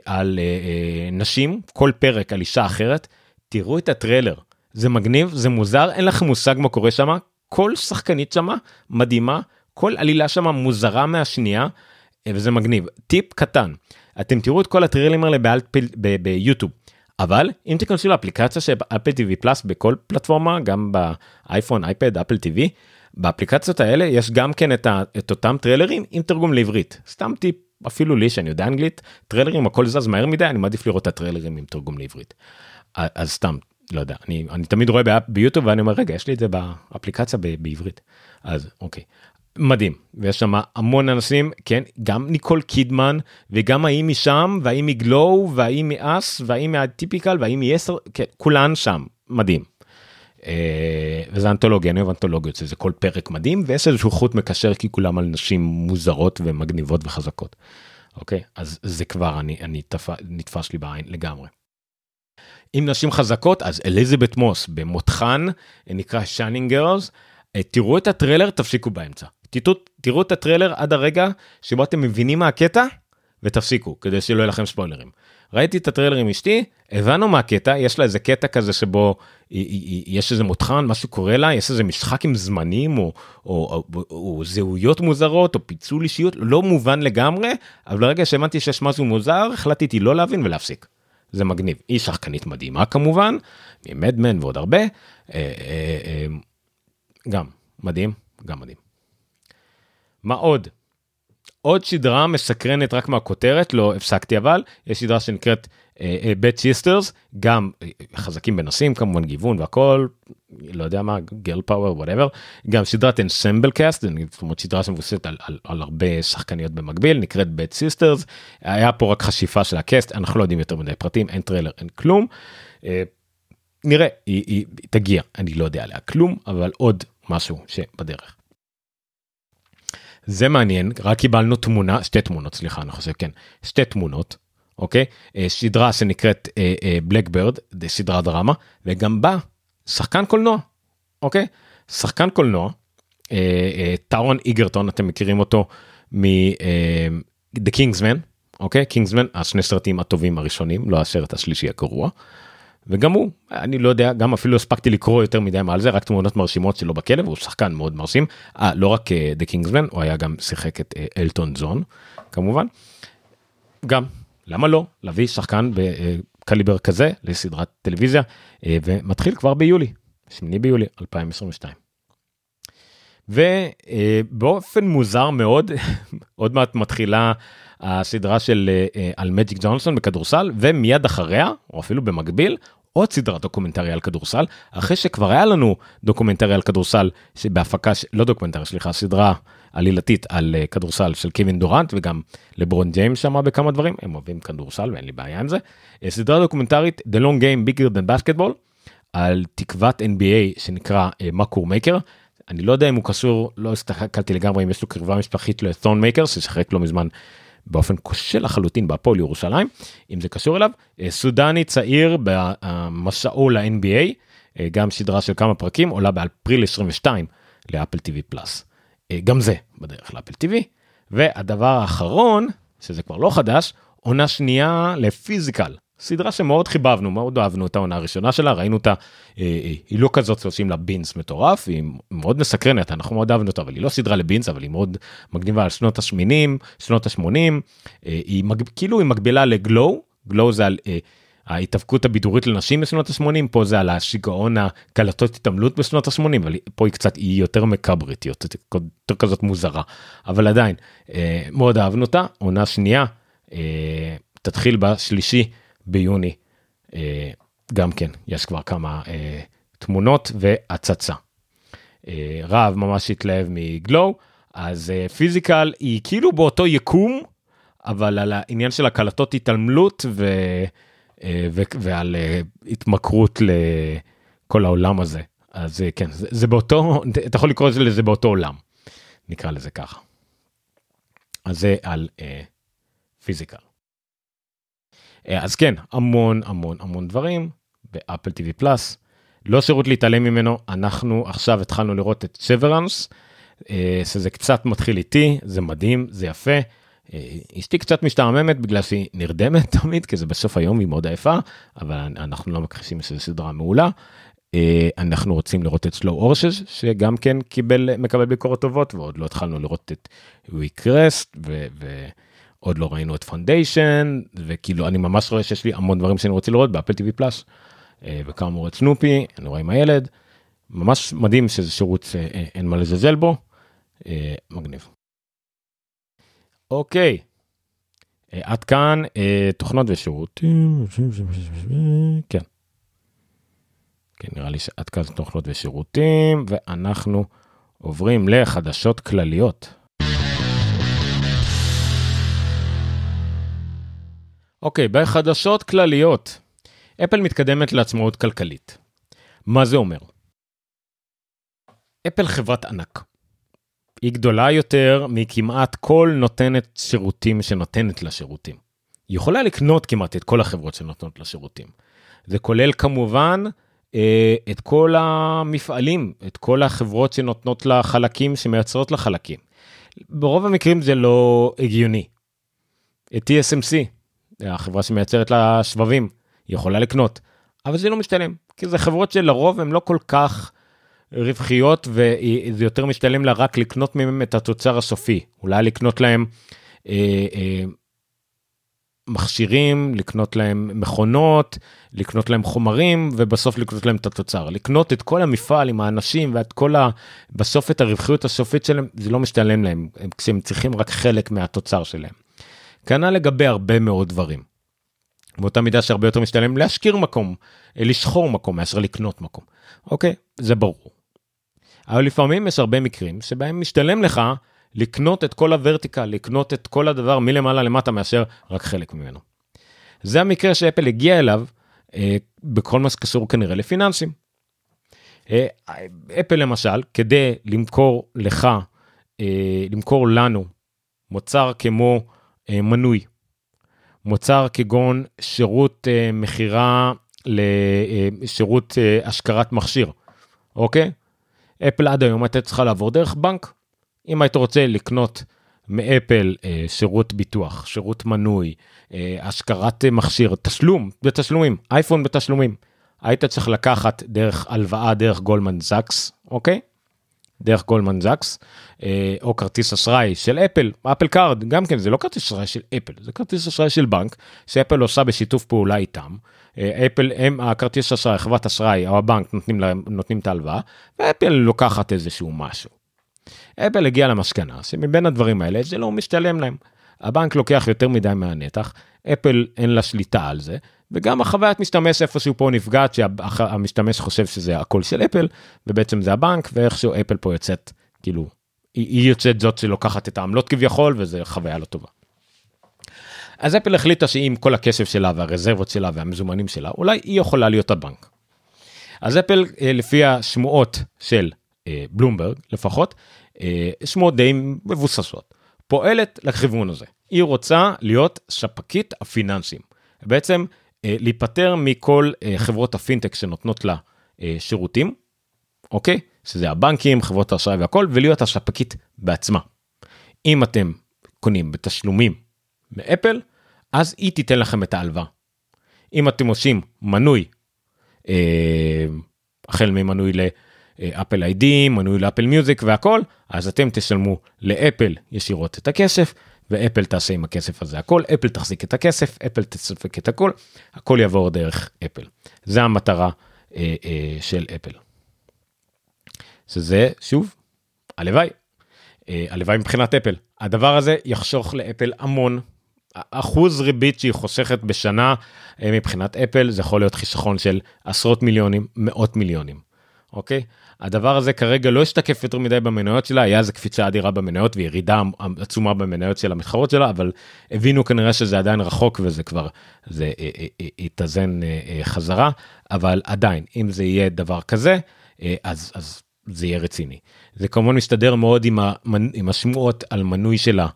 [SPEAKER 1] על אה, אה, נשים, כל פרק על אישה אחרת, תראו את הטריילר. זה מגניב, זה מוזר, אין לכם מושג מה קורה שם, כל שחקנית שם מדהימה, כל עלילה שם מוזרה מהשנייה, אה, וזה מגניב. טיפ קטן, אתם תראו את כל הטריילרים האלה ביוטיוב. אבל אם תיכנסו לאפליקציה של אפל TV Plus בכל פלטפורמה גם באייפון אייפד אפל TV באפליקציות האלה יש גם כן את, ה, את אותם טריילרים עם תרגום לעברית סתם טיפ אפילו לי שאני יודע אנגלית טריילרים הכל זז מהר מדי אני מעדיף לראות את הטריילרים עם תרגום לעברית. אז סתם לא יודע אני אני תמיד רואה ביוטיוב ואני אומר רגע יש לי את זה באפליקציה בעברית אז אוקיי מדהים ויש שם המון אנשים כן גם ניקול קידמן וגם האם משם והאם מגלו והאם מאס והאם מהטיפיקל והאם מ-10 כן כולן שם מדהים. אה, וזה אנתולוגיה אני אוהב אנתולוגיות זה כל פרק מדהים ויש איזשהו חוט מקשר כי כולם על נשים מוזרות ומגניבות וחזקות. אוקיי אז זה כבר אני אני תפ... נתפס לי בעין לגמרי. עם נשים חזקות אז אליזבת מוס במותחן נקרא Shining Girls תראו את הטריילר תפסיקו באמצע תראו, תראו את הטריילר עד הרגע שבו אתם מבינים מה הקטע ותפסיקו כדי שלא יהיה לכם ספוילרים. ראיתי את הטריילר עם אשתי הבנו מה הקטע יש לה איזה קטע כזה שבו יש איזה מותחן משהו קורה לה יש איזה משחק עם זמנים או, או, או, או, או זהויות מוזרות או פיצול אישיות לא מובן לגמרי אבל ברגע שהבנתי שיש משהו מוזר החלטתי לא להבין ולהפסיק. זה מגניב היא שחקנית מדהימה כמובן מ-Mad Men ועוד הרבה אה, אה, אה, גם מדהים גם מדהים. מה עוד? עוד סדרה מסקרנת רק מהכותרת לא הפסקתי אבל יש סדרה שנקראת Bad uh, Sisters גם uh, חזקים בנושאים כמובן גיוון והכל לא יודע מה girl power whatever גם סדרת ensemble cast זאת אומרת סדרה שמבוססת על, על, על הרבה שחקניות במקביל נקראת Bad Sisters היה פה רק חשיפה של ה cast אנחנו לא יודעים יותר מדי פרטים אין טריילר אין כלום. Uh, נראה היא, היא, היא תגיע אני לא יודע עליה כלום אבל עוד משהו שבדרך. זה מעניין רק קיבלנו תמונה שתי תמונות סליחה אני חושב כן שתי תמונות אוקיי? אה, סדרה שנקראת בלקברד אה, אה, סדרה דרמה וגם בה שחקן קולנוע אוקיי? שחקן קולנוע טארון איגרטון אתם מכירים אותו מ The Kingsman אוקיי? קינגסמן השני סרטים הטובים הראשונים לא הסרט השלישי הגרוע. וגם הוא אני לא יודע גם אפילו הספקתי לקרוא יותר מדי מעל זה רק תמונות מרשימות שלו בכלב הוא שחקן מאוד מרשים 아, לא רק דה קינגסמן הוא היה גם שיחק את אלטון זון כמובן. גם למה לא להביא שחקן בקליבר כזה לסדרת טלוויזיה ומתחיל כבר ביולי 8 ביולי 2022. ובאופן מוזר מאוד עוד מעט מתחילה הסדרה של על מג'יק ג'ונסון בכדורסל ומיד אחריה או אפילו במקביל עוד סדרה דוקומנטרי על כדורסל אחרי שכבר היה לנו דוקומנטרי על כדורסל שבהפקה לא דוקומנטרי סליחה סדרה עלילתית על כדורסל של קווין דורנט וגם לברון ג'יימס שמה בכמה דברים הם אוהבים כדורסל ואין לי בעיה עם זה. סדרה דוקומנטרית The Long Game Bigger than Basketball על תקוות NBA שנקרא מאקור מייקר אני לא יודע אם הוא קשור לא הסתכלתי לגמרי אם יש לו קרבה משפחית לתון מייקר ששחק לא מזמן באופן כושל לחלוטין בהפועל ירושלים אם זה קשור אליו. סודני צעיר במסעו ל-NBA גם סדרה של כמה פרקים עולה באפריל 22 לאפל TV פלאס. גם זה בדרך לאפל TV והדבר האחרון שזה כבר לא חדש עונה שנייה לפיזיקל סדרה שמאוד חיבבנו מאוד אהבנו את העונה הראשונה שלה ראינו אותה אה, אה, היא לא כזאת שעושים לה בינס מטורף היא מאוד מסקרנת אנחנו מאוד אהבנו אותה אבל היא לא סדרה לבינס אבל היא מאוד מגניבה על שנות השמינים שנות השמונים אה, היא מג... כאילו היא מקבילה לגלו גלו זה על ההתאבקות הבידורית לנשים בשנות ה-80 פה זה על השיגעון הקלטות התעמלות בשנות ה-80 אבל פה היא קצת היא יותר מקברית יותר, יותר כזאת מוזרה. אבל עדיין מאוד אהבנו אותה עונה שנייה תתחיל בשלישי ביוני אה, גם כן יש כבר כמה אה, תמונות והצצה. אה, רב ממש התלהב מגלו אז פיזיקל היא כאילו באותו יקום אבל על העניין של הקלטות התעלמלות ו, ו, ועל התמכרות לכל העולם הזה אז כן זה, זה באותו אתה יכול לקרוא לזה באותו עולם נקרא לזה ככה. אז זה על פיזיקל. אה, אז כן המון המון המון דברים באפל טיווי פלאס לא שירות להתעלם ממנו אנחנו עכשיו התחלנו לראות את סוורנס אה, שזה קצת מתחיל איתי זה מדהים זה יפה. אה, אשתי קצת משתעממת בגלל שהיא נרדמת תמיד כי זה בסוף היום היא מאוד עייפה אבל אנחנו לא מכחישים שזו סדרה מעולה. אנחנו רוצים לראות את Slow Horses שגם כן קיבל מקבל ביקורות טובות ועוד לא התחלנו לראות את WeCrashed ו... עוד לא ראינו את Foundation וכאילו אני ממש רואה שיש לי המון דברים שאני רוצה לראות באפל TV Plus וכאמור את סנופי אני רואה עם הילד ממש מדהים שזה שירות שאין מה לזלזל בו אה, מגניב. אוקיי עד כאן אה, תוכנות ושירותים כן. כן נראה לי שעד כאן תוכנות ושירותים ואנחנו עוברים לחדשות כלליות. אוקיי, בחדשות כלליות, אפל מתקדמת לעצמאות כלכלית. מה זה אומר? אפל חברת ענק. היא גדולה יותר מכמעט כל נותנת שירותים שנותנת לה שירותים. היא יכולה לקנות כמעט את כל החברות שנותנות לה שירותים. זה כולל כמובן אה, את כל המפעלים, את כל החברות שנותנות לה חלקים, שמייצרות לה חלקים. ברוב המקרים זה לא הגיוני. את TSMC, החברה שמייצרת לה שבבים, היא יכולה לקנות, אבל זה לא משתלם, כי זה חברות שלרוב הן לא כל כך רווחיות וזה יותר משתלם לה רק לקנות מהם את התוצר הסופי, אולי לקנות להם אה, אה, מכשירים, לקנות להם מכונות, לקנות להם חומרים ובסוף לקנות להם את התוצר. לקנות את כל המפעל עם האנשים ואת כל ה... בסוף את הרווחיות הסופית שלהם, זה לא משתלם להם, כשהם צריכים רק חלק מהתוצר שלהם. כנ"ל לגבי הרבה מאוד דברים. באותה מידה שהרבה יותר משתלם להשכיר מקום, לשכור מקום מאשר לקנות מקום. אוקיי, זה ברור. אבל לפעמים יש הרבה מקרים שבהם משתלם לך לקנות את כל הוורטיקל, לקנות את כל הדבר מלמעלה למטה מאשר רק חלק ממנו. זה המקרה שאפל הגיע אליו אה, בכל מה שקשור כנראה לפיננסים. אה, אפל למשל, כדי למכור לך, אה, למכור לנו מוצר כמו אה, מנוי, מוצר כגון שירות אה, מכירה לשירות אה, אה, השכרת מכשיר, אוקיי? אפל עד היום הייתה צריכה לעבור דרך בנק. אם היית רוצה לקנות מאפל אה, שירות ביטוח, שירות מנוי, אה, השכרת אה, מכשיר, תשלום בתשלומים, אייפון בתשלומים, היית צריך לקחת דרך הלוואה דרך גולדמן זקס, אוקיי? דרך גולדמן זקס, אה, או כרטיס אשראי של אפל, אפל Card, גם כן, זה לא כרטיס אשראי של אפל, זה כרטיס אשראי של בנק, שאפל עושה בשיתוף פעולה איתם. אה, אפל הם הכרטיס אשראי, חברת אשראי או הבנק נותנים להם, נותנים את ההלוואה, ואפל לוקחת איזשהו משהו. אפל הגיע למסקנה שמבין הדברים האלה זה לא משתלם להם. הבנק לוקח יותר מדי מהנתח, אפל אין לה שליטה על זה, וגם החוויית משתמש איפשהו פה נפגעת שהמשתמש חושב שזה הכל של אפל, ובעצם זה הבנק, ואיכשהו אפל פה יוצאת, כאילו, היא, יוצאת זאת שלוקחת את העמלות כביכול, וזה חוויה לא טובה. אז אפל החליטה שעם כל הכסף שלה והרזרבות שלה והמזומנים שלה, אולי היא יכולה להיות הבנק. אז אפל, אה, לפי השמועות של אה, בלומברג לפחות, אה, שמועות די מבוססות, פועלת לכיוון הזה. היא רוצה להיות ספקית הפיננסים. בעצם להיפטר מכל חברות הפינטק שנותנות לה שירותים, אוקיי? שזה הבנקים, חברות האשראי והכל, ולהיות הספקית בעצמה. אם אתם קונים בתשלומים מאפל, אז היא תיתן לכם את ההלוואה. אם אתם עושים מנוי, אה, החל ממנוי לאפל איי-די, מנוי לאפל מיוזיק והכל, אז אתם תשלמו לאפל ישירות את הכסף, ואפל תעשה עם הכסף הזה הכל, אפל תחזיק את הכסף, אפל תספק את הכל, הכל יעבור דרך אפל. זה המטרה אה, אה, של אפל. שזה, שוב, הלוואי, אה, הלוואי מבחינת אפל. הדבר הזה יחשוך לאפל המון אחוז ריבית שהיא חוסכת בשנה אה, מבחינת אפל זה יכול להיות חיסכון של עשרות מיליונים מאות מיליונים. אוקיי הדבר הזה כרגע לא השתקף יותר מדי במניות שלה היה איזה קפיצה אדירה במניות וירידה עצומה במניות של המתחרות שלה אבל הבינו כנראה שזה עדיין רחוק וזה כבר זה יתאזן אה, חזרה אבל עדיין אם זה יהיה דבר כזה אז אז זה יהיה רציני. זה כמובן מסתדר מאוד עם, המנ... עם השמועות על מנוי שלה,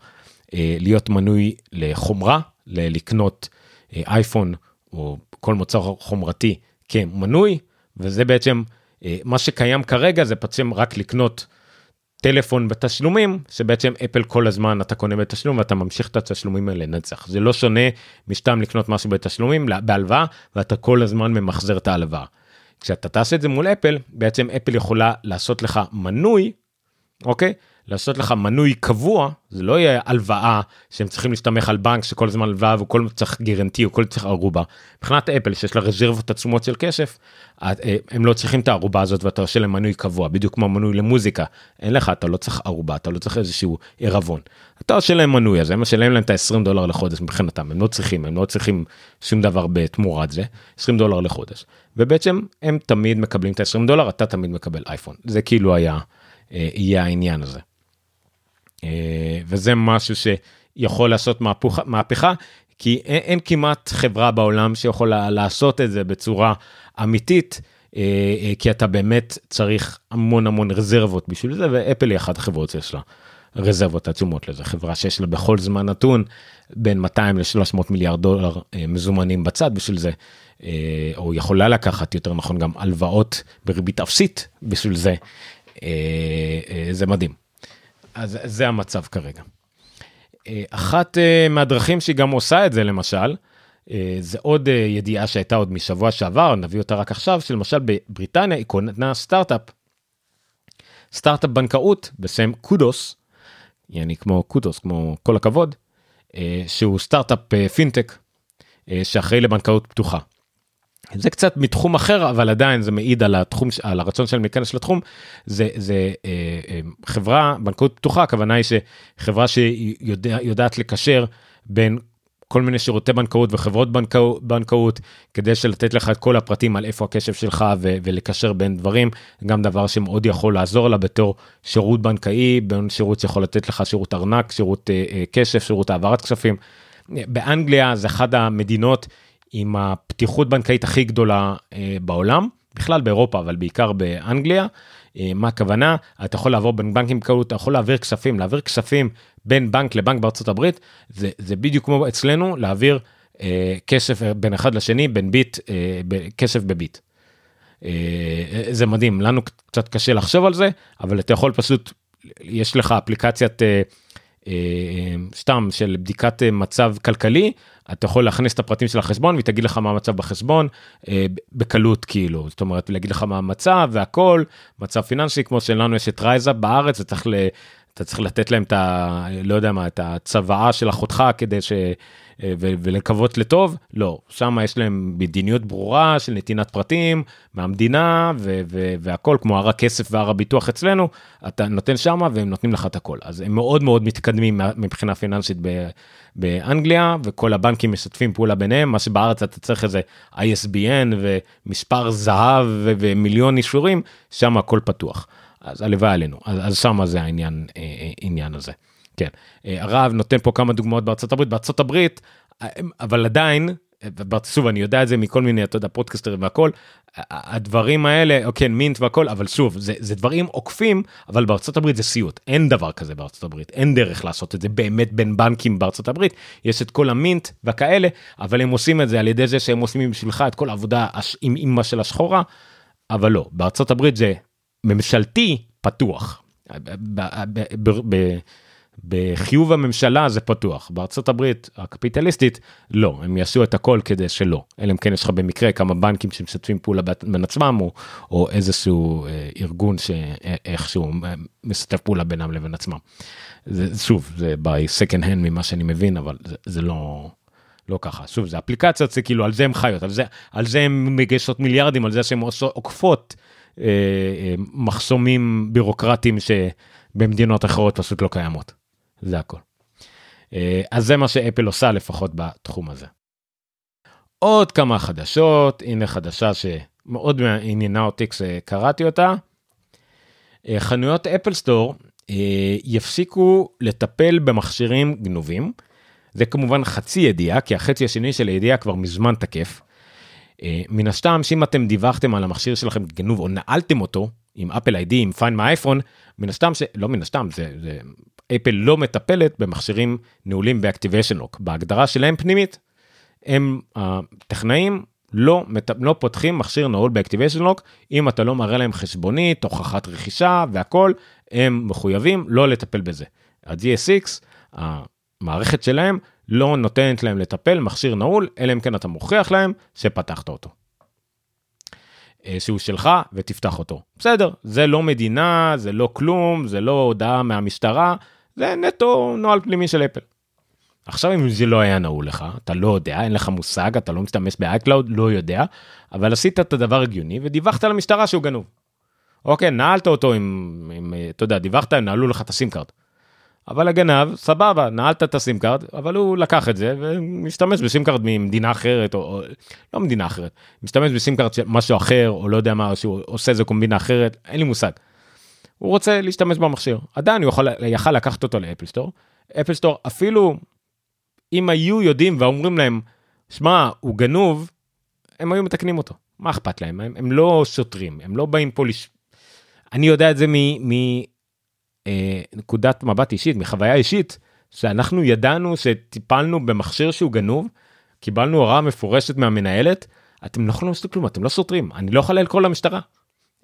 [SPEAKER 1] אה, להיות מנוי לחומרה, לקנות אה, אייפון או כל מוצר חומרתי כמנוי, וזה בעצם אה, מה שקיים כרגע זה בעצם רק לקנות טלפון בתשלומים, שבעצם אפל כל הזמן אתה קונה בתשלום ואתה ממשיך את התשלומים האלה לנצח. זה לא שונה משתם לקנות משהו בתשלומים, בהלוואה, ואתה כל הזמן ממחזר את ההלוואה. כשאתה תעשה את זה מול אפל, בעצם אפל יכולה לעשות לך מנוי, אוקיי? לעשות לך מנוי קבוע, זה לא יהיה הלוואה שהם צריכים להסתמך על בנק שכל הזמן הלוואה וכל צריך גרנטי או כל צריך ערובה. מבחינת אפל שיש לה רזרבות עצומות של כסף, אה, הם לא צריכים את הערובה הזאת ואתה עושה להם מנוי קבוע, בדיוק כמו מנוי למוזיקה. אין לך, אתה לא צריך ערובה, אתה לא צריך איזשהו עירבון. אתה עושה להם מנוי, אז הם משלם להם את ה-20 דולר לחודש מבחינתם, הם לא צריכים, הם לא צריכים שום דבר בתמורת זה, 20 דולר לחודש. ובעצם הם תמיד מקבלים את ה-20 דולר, אתה תמיד מקבל אייפון. זה כאילו היה אה, יהיה העניין הזה. אה, וזה משהו שיכול לעשות מהפוכה, מהפכה, כי אין, אין כמעט חברה בעולם שיכולה לעשות את זה בצורה אמיתית, אה, אה, כי אתה באמת צריך המון המון רזרבות בשביל זה, ואפל היא אחת החברות שיש לה רזרבות עצומות לזה, חברה שיש לה בכל זמן נתון בין 200 ל-300 מיליארד דולר מזומנים בצד בשביל זה, או יכולה לקחת יותר נכון גם הלוואות בריבית אפסית בשביל זה, זה מדהים. אז זה המצב כרגע. אה, אחת אה, מהדרכים שהיא גם עושה את זה למשל, אה, זה עוד ידיעה שהייתה עוד משבוע שעבר, נביא אותה רק עכשיו, שלמשל בבריטניה היא קונה סטארט-אפ. סטארט-אפ בנקאות בשם קודוס, יעני כמו קודוס, כמו כל הכבוד, שהוא סטארט-אפ פינטק שאחראי לבנקאות פתוחה. זה קצת מתחום אחר אבל עדיין זה מעיד על התחום על הרצון שלהם להיכנס לתחום זה זה אה, אה, חברה בנקאות פתוחה הכוונה היא שחברה שיודעת לקשר בין כל מיני שירותי בנקאות וחברות בנקאות, בנקאות כדי שלתת לך את כל הפרטים על איפה הקשב שלך ו- ולקשר בין דברים גם דבר שמאוד יכול לעזור לה בתור שירות בנקאי בין שירות שיכול לתת לך שירות ארנק שירות אה, אה, קשב שירות העברת כספים. באנגליה זה אחת המדינות עם הפתיחות בנקאית הכי גדולה אה, בעולם, בכלל באירופה, אבל בעיקר באנגליה. אה, מה הכוונה? אתה יכול לעבור בין בנקים כאלו, אתה יכול להעביר כספים, להעביר כספים בין בנק לבנק בארצות הברית, זה, זה בדיוק כמו אצלנו, להעביר אה, כסף בין אחד לשני, בין ביט, אה, כסף בביט. אה, זה מדהים, לנו קצת קשה לחשוב על זה, אבל אתה יכול פשוט, יש לך אפליקציית... אה, סתם של בדיקת אה, מצב כלכלי אתה יכול להכניס את הפרטים של החשבון והיא תגיד לך מה המצב בחשבון אה, בקלות כאילו. זאת אומרת להגיד לך מה המצב והכל מצב פיננסי כמו שלנו יש את רייזה בארץ וצריך ל... אתה צריך לתת להם את ה... לא יודע מה את הצוואה של אחותך כדי ש... אה, ולקוות לטוב, לא, שם יש להם מדיניות ברורה של נתינת פרטים מהמדינה והכל כמו הר הכסף והר הביטוח אצלנו, אתה נותן שם והם נותנים לך את הכל. אז הם מאוד מאוד מתקדמים מבחינה פיננסית באנגליה וכל הבנקים משתפים פעולה ביניהם, מה שבארץ אתה צריך איזה ISBN ומספר זהב ומיליון אישורים, שם הכל פתוח. אז הלוואי עלינו, אז, אז שם זה העניין, אה, אה, עניין הזה. כן, אה, הרב נותן פה כמה דוגמאות בארצות הברית, בארצות הברית, אה, אבל עדיין, שוב אני יודע את זה מכל מיני אתה יודע פודקאסטרים והכל הדברים האלה כן מינט והכל אבל שוב זה, זה דברים עוקפים אבל בארצות הברית זה סיוט. אין דבר כזה בארצות הברית. אין דרך לעשות את זה באמת בין בנקים בארצות הברית. יש את כל המינט וכאלה אבל הם עושים את זה על ידי זה שהם עושים בשבילך את כל העבודה עם אימא של השחורה אבל לא. בארצות הברית זה ממשלתי פתוח. בחיוב הממשלה זה פתוח בארצות הברית הקפיטליסטית לא הם יעשו את הכל כדי שלא אלא אם כן יש לך במקרה כמה בנקים שמשתפים פעולה בין עצמם או, או איזשהו אה, ארגון שאיכשהו משתף פעולה בינם לבין עצמם. זה, שוב זה ב-second hand ממה שאני מבין אבל זה, זה לא. לא ככה שוב זה אפליקציות זה כאילו על זה הם חיות על זה זה הם מגייסות מיליארדים על זה שהם עוקפות אה, אה, מחסומים בירוקרטיים שבמדינות אחרות פשוט לא קיימות. זה הכל. אה, אז זה מה שאפל עושה לפחות בתחום הזה. עוד כמה חדשות, הנה חדשה שמאוד עניינה אותי כשקראתי אותה. חנויות אפל סטור יפסיקו לטפל במכשירים גנובים. זה כמובן חצי ידיעה, כי החצי השני של הידיעה כבר מזמן תקף. אה, מן הסתם שאם אתם דיווחתם על המכשיר שלכם גנוב או נעלתם אותו עם אפל ID עם Find מהאייפון מן הסתם שלא מן הסתם זה, זה אפל לא מטפלת במכשירים נעולים ב activation lock בהגדרה שלהם פנימית. הם הטכנאים לא, לא פותחים מכשיר נעול ב activation lock אם אתה לא מראה להם חשבונית הוכחת רכישה והכל הם מחויבים לא לטפל בזה. ה-GSX המערכת שלהם לא נותנת להם לטפל מכשיר נעול, אלא אם כן אתה מוכיח להם שפתחת אותו. אה, שהוא שלך ותפתח אותו. בסדר, זה לא מדינה, זה לא כלום, זה לא הודעה מהמשטרה, זה נטו נוהל פנימי של אפל. עכשיו אם זה לא היה נעול לך, אתה לא יודע, אין לך מושג, אתה לא משתמש ב-iCloud, לא יודע, אבל עשית את הדבר הגיוני ודיווחת למשטרה שהוא גנוב. אוקיי, נעלת אותו עם, עם אתה יודע, דיווחת, נעלו לך את ה SIM card. אבל הגנב, סבבה, נעלת את ה SIM card, אבל הוא לקח את זה ומשתמש ב SIM card ממדינה אחרת, או, או לא מדינה אחרת, משתמש ב SIM card של משהו אחר, או לא יודע מה, שהוא עושה איזה קומבינה אחרת, אין לי מושג. הוא רוצה להשתמש במכשיר. עדיין הוא יכול, יכל לקחת אותו לאפל Store. אפל Store אפילו אם היו יודעים ואומרים להם, שמע, הוא גנוב, הם היו מתקנים אותו. מה אכפת להם? הם, הם לא שוטרים, הם לא באים פה לש... אני יודע את זה מנקודת אה, מבט אישית, מחוויה אישית, שאנחנו ידענו שטיפלנו במכשיר שהוא גנוב, קיבלנו הוראה מפורשת מהמנהלת, אתם לא יכולים לעשות כלום, אתם לא סותרים, אני לא יכול לקרוא למשטרה.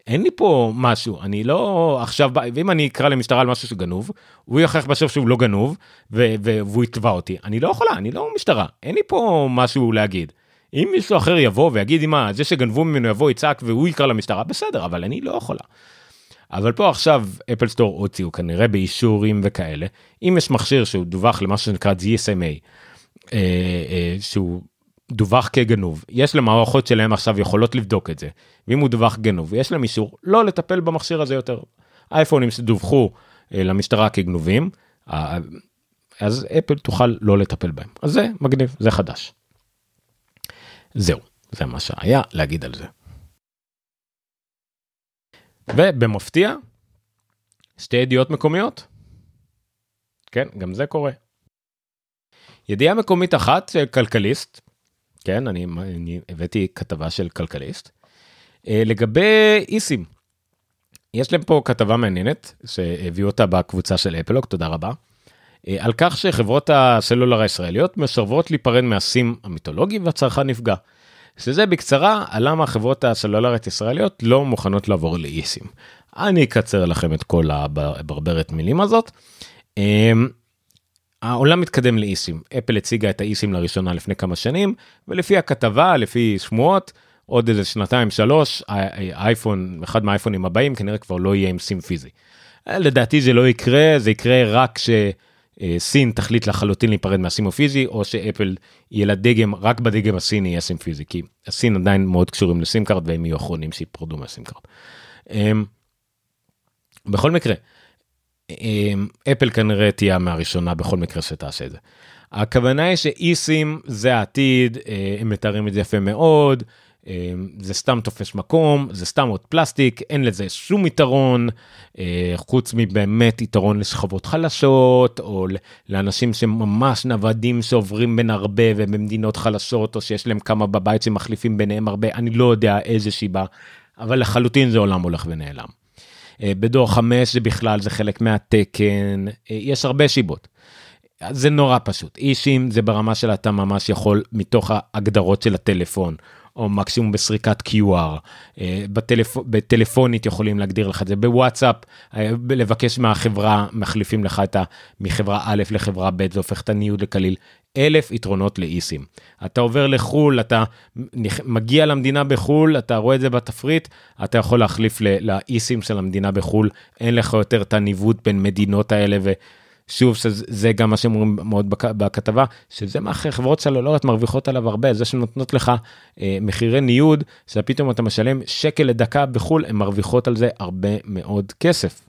[SPEAKER 1] אין לי פה משהו, אני לא עכשיו, ואם אני אקרא למשטרה על משהו שגנוב, הוא יכריח בסוף שהוא לא גנוב, ו- והוא יתבע אותי, אני לא יכולה, אני לא משטרה, אין לי פה משהו להגיד. אם מישהו אחר יבוא ויגיד, מה, זה שגנבו ממנו יבוא יצעק והוא יקרא למשטרה, בסדר, אבל אני לא יכולה. אבל פה עכשיו אפל סטור הוציאו כנראה באישורים וכאלה, אם יש מכשיר שהוא דווח למה שנקרא GSMA, אה, אה, שהוא דווח כגנוב, יש למערכות שלהם עכשיו יכולות לבדוק את זה, ואם הוא דווח גנוב, יש להם אישור לא לטפל במכשיר הזה יותר. אייפונים שדווחו אה, למשטרה כגנובים, אה, אז אפל תוכל לא לטפל בהם. אז זה מגניב, זה חדש. זהו, זה מה שהיה להגיד על זה. ובמפתיע, שתי ידיעות מקומיות. כן, גם זה קורה. ידיעה מקומית אחת של כלכליסט, כן, אני, אני הבאתי כתבה של כלכליסט, אה, לגבי איסים. יש להם פה כתבה מעניינת שהביאו אותה בקבוצה של אפלוק, תודה רבה. אה, על כך שחברות הסלולר הישראליות מסרבות להיפרד מהסים המיתולוגי והצרכן נפגע. שזה בקצרה על למה החברות הסלולריות הישראליות לא מוכנות לעבור לאיסים. אני אקצר לכם את כל הברברת מילים הזאת. העולם מתקדם לאיסים, אפל הציגה את האיסים לראשונה לפני כמה שנים, ולפי הכתבה, לפי שמועות, עוד איזה שנתיים שלוש, האייפון, אחד מהאייפונים הבאים כנראה כבר לא יהיה עם סים פיזי. לדעתי זה לא יקרה, זה יקרה רק כשסין תחליט לחלוטין להיפרד מהסים הפיזי, או שאפל יהיה לה דגם, רק בדגם הסיני יהיה סים פיזי, כי הסין עדיין מאוד קשורים לסים card והם יהיו אחרונים שיפרדו מהסים card. אמ, בכל מקרה, אפל כנראה תהיה מהראשונה בכל מקרה שתעשה את זה. הכוונה היא ש-eSIM זה העתיד, אה, הם מתארים את זה יפה מאוד, אה, זה סתם תופס מקום, זה סתם עוד פלסטיק, אין לזה שום יתרון, אה, חוץ מבאמת יתרון לשכבות חלשות, או לאנשים שממש נוודים שעוברים בין הרבה ובמדינות חלשות, או שיש להם כמה בבית שמחליפים ביניהם הרבה, אני לא יודע איזה שיבה, אבל לחלוטין זה עולם הולך ונעלם. אה, בדור 5 זה בכלל זה חלק מהתקן, אה, יש הרבה שיבות. זה נורא פשוט, אישים זה ברמה של אתה ממש יכול מתוך ההגדרות של הטלפון, או מקסימום בסריקת QR, אה, בטלפ... בטלפונית יכולים להגדיר לך את זה, בוואטסאפ, לבקש מהחברה, מחליפים לך את ה... מחברה א' לחברה ב', זה הופך את הניוד לקליל. אלף יתרונות לאיסים. אתה עובר לחו"ל, אתה מגיע למדינה בחו"ל, אתה רואה את זה בתפריט, אתה יכול להחליף לאיסים של המדינה בחו"ל, אין לך יותר את הניווט בין מדינות האלה, ושוב, זה גם מה שהם אומרים מאוד בכתבה, שזה מה חברות סלולריות מרוויחות עליו הרבה, זה שנותנות לך אה, מחירי ניוד, שפתאום אתה משלם שקל לדקה בחו"ל, הן מרוויחות על זה הרבה מאוד כסף.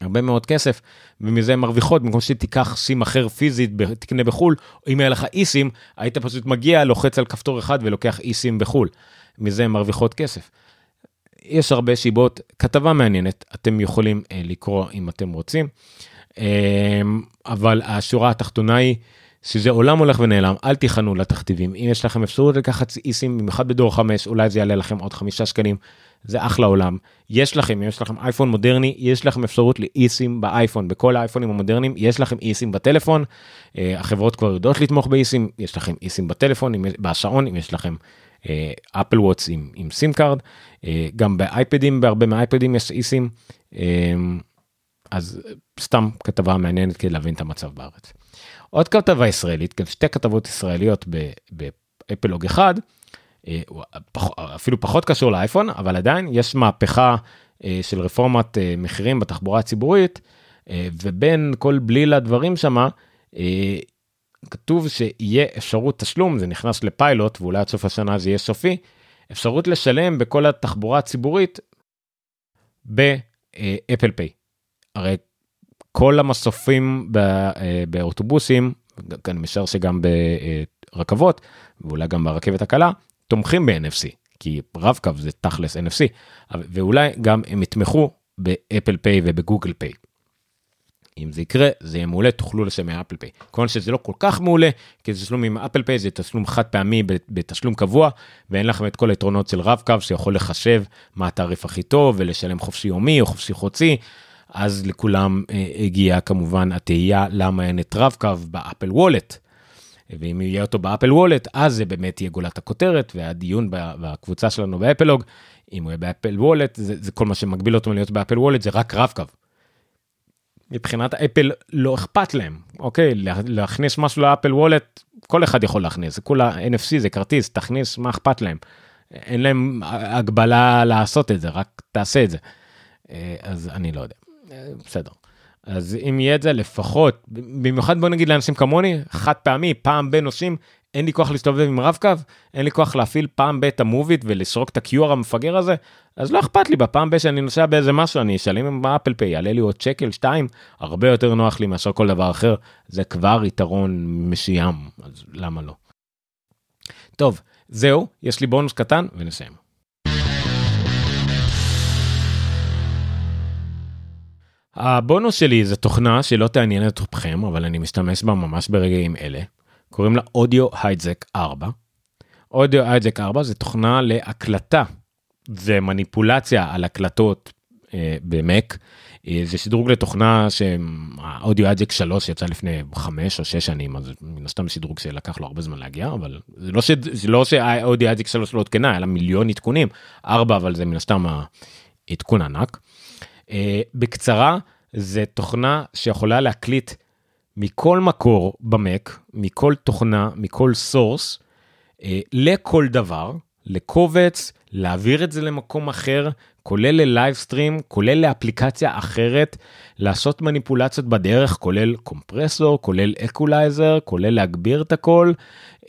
[SPEAKER 1] הרבה מאוד כסף ומזה הן מרוויחות במקום שתיקח סים אחר פיזית תקנה בחול אם היה לך אי סים היית פשוט מגיע לוחץ על כפתור אחד ולוקח אי סים בחול מזה הן מרוויחות כסף. יש הרבה שיבות כתבה מעניינת אתם יכולים אה, לקרוא אם אתם רוצים אה, אבל השורה התחתונה היא שזה עולם הולך ונעלם אל תיכנעו לתכתיבים. אם יש לכם אפשרות לקחת eSIM במיוחד בדור 5 אולי זה יעלה לכם עוד חמישה שקלים זה אחלה עולם. יש לכם, אם יש לכם אייפון מודרני, יש לכם אפשרות ל-eSIM באייפון, בכל האייפונים המודרניים, יש לכם eSIM בטלפון, uh, החברות כבר יודעות לתמוך ב-eSIM, יש לכם eSIM בטלפון, בשעון, אם יש לכם אפל uh, ווטש עם, סים card, uh, גם באייפדים, בהרבה מהאייפדים יש eSIM, uh, אז סתם כתבה מעניינת כדי להבין את המצב בארץ. עוד כתבה ישראלית, גם שתי כתבות ישראליות באפלוג אחד, אה, אפילו פחות קשור לאייפון, אבל עדיין יש מהפכה אה, של רפורמת אה, מחירים בתחבורה הציבורית, ובין כל בליל הדברים שמה, כתוב שיהיה אפשרות תשלום, זה נכנס לפיילוט ואולי עד סוף השנה זה יהיה סופי, אפשרות לשלם בכל התחבורה הציבורית באפל פיי. הרי כל המסופים באוטובוסים, אני משער שגם ברכבות ואולי גם ברכבת הקלה, תומכים ב-NFC, כי רב-קו זה תכלס NFC, ואולי גם הם יתמכו באפל פיי ובגוגל פיי. אם זה יקרה זה יהיה מעולה תוכלו לשלם מאפל פיי. כמובן שזה לא כל כך מעולה כי זה תשלום עם אפל פיי זה תשלום חד פעמי בתשלום קבוע ואין לכם את כל היתרונות של רב קו שיכול לחשב מה התעריף הכי טוב ולשלם חופשי יומי או חופשי חודשי. אז לכולם אה, הגיעה כמובן התהייה למה אין את רב קו באפל וולט. ואם יהיה אותו באפל וולט אז זה באמת יהיה גולת הכותרת והדיון בקבוצה שלנו באפלוג אם הוא יהיה באפל וולט זה, זה כל מה שמגביל אותו להיות באפל וולט זה רק רב קו. מבחינת אפל לא אכפת להם אוקיי להכניס משהו לאפל וולט כל אחד יכול להכניס זה כולה NFC זה כרטיס תכניס מה אכפת להם. אין להם הגבלה לעשות את זה רק תעשה את זה. אה, אז אני לא יודע בסדר. אז אם יהיה את זה לפחות במיוחד בוא נגיד לאנשים כמוני חד פעמי פעם בין נוסעים אין לי כוח להסתובב עם רב-קו, אין לי כוח להפעיל פעם ב' המוביט ולסרוק את ה-QR המפגר הזה, אז לא אכפת לי, בפעם ב' שאני נוסע באיזה משהו, אני אשלם עם אפל פיי, יעלה לי עוד שקל, שתיים, הרבה יותר נוח לי מאשר כל דבר אחר, זה כבר יתרון משיעם, אז למה לא? טוב, זהו, יש לי בונוס קטן ונסיים. הבונוס שלי זה תוכנה שלא תעניין אתכם, אבל אני משתמש בה ממש ברגעים אלה. קוראים לה אודיו היידזק 4. אודיו היידזק 4 זה תוכנה להקלטה ומניפולציה על הקלטות אה, במק. אה, זה שדרוג לתוכנה שהאודיו היידזק 3 יצא לפני 5 או 6 שנים אז מן הסתם שדרוג שלקח לו הרבה זמן להגיע אבל זה לא, ש... זה לא שהאודיו היידזק 3 לא עודכנה היה לה מיליון עדכונים 4 אבל זה מן הסתם העדכון ענק. אה, בקצרה זה תוכנה שיכולה להקליט מכל מקור במק, מכל תוכנה, מכל source, אה, לכל דבר, לקובץ, להעביר את זה למקום אחר, כולל ל-livestream, כולל לאפליקציה אחרת, לעשות מניפולציות בדרך, כולל compressor, כולל אקולייזר, כולל להגביר את הכל,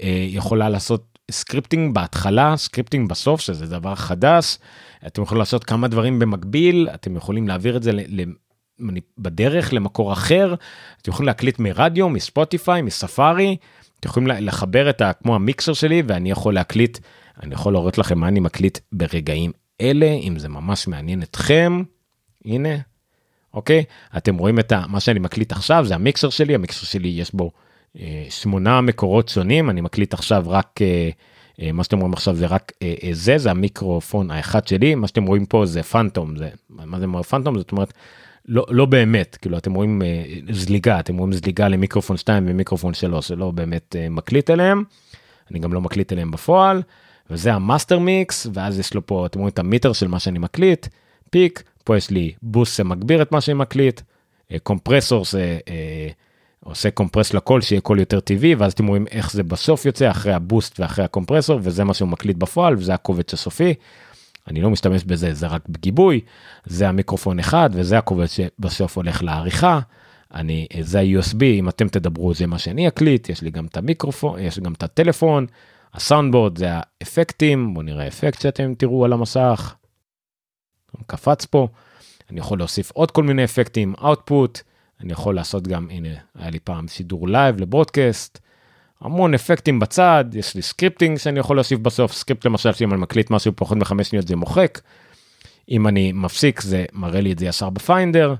[SPEAKER 1] אה, יכולה לעשות scripting בהתחלה, scripting בסוף, שזה דבר חדש, אתם יכולים לעשות כמה דברים במקביל, אתם יכולים להעביר את זה בדרך למקור אחר, אתם יכולים להקליט מרדיו, מספוטיפיי, מספארי, אתם יכולים לחבר את ה... כמו המיקסר שלי ואני יכול להקליט, אני יכול להראות לכם מה אני מקליט ברגעים אלה, אם זה ממש מעניין אתכם, הנה, אוקיי? אתם רואים את ה... מה שאני מקליט עכשיו זה המיקסר שלי, המיקסר שלי יש בו אה, שמונה מקורות שונים, אני מקליט עכשיו רק... אה, מה שאתם רואים עכשיו זה רק אה, אה, זה זה המיקרופון האחד שלי מה שאתם רואים פה זה פנטום זה מה זה פנטום זאת אומרת לא, לא באמת, כאילו אתם רואים אה, זליגה, אתם רואים זליגה למיקרופון 2 ומיקרופון 3, זה לא באמת אה, מקליט אליהם, אני גם לא מקליט אליהם בפועל, וזה המאסטר מיקס, ואז יש לו פה, אתם רואים את ה-meter של מה שאני מקליט, peak, פה יש לי boost שמגביר את מה שאני מקליט, אה, compressor זה אה, עושה compress לקול שיהיה קול יותר טבעי, ואז אתם רואים איך זה בסוף יוצא אחרי ה-boost ואחרי ה-compressor, וזה מה שהוא מקליט בפועל, וזה הקובץ הסופי. אני לא משתמש בזה, זה רק בגיבוי, זה המיקרופון אחד וזה הקובץ שבסוף הולך לעריכה. אני, זה ה-USB, אם אתם תדברו זה מה שאני אקליט, יש לי גם את המיקרופון, יש גם את הטלפון, ה-soundboard זה האפקטים, בואו נראה אפקט שאתם תראו על המסך. קפץ פה, אני יכול להוסיף עוד כל מיני אפקטים, output, אני יכול לעשות גם, הנה, היה לי פעם שידור live ל-broadcast, המון אפקטים בצד, יש לי scripting שאני יכול להוסיף בסוף, סקריפט למשל שאם אני מקליט משהו פחות מחמש שניות זה מוחק. אם אני מפסיק זה מראה לי את זה ישר בפיינדר.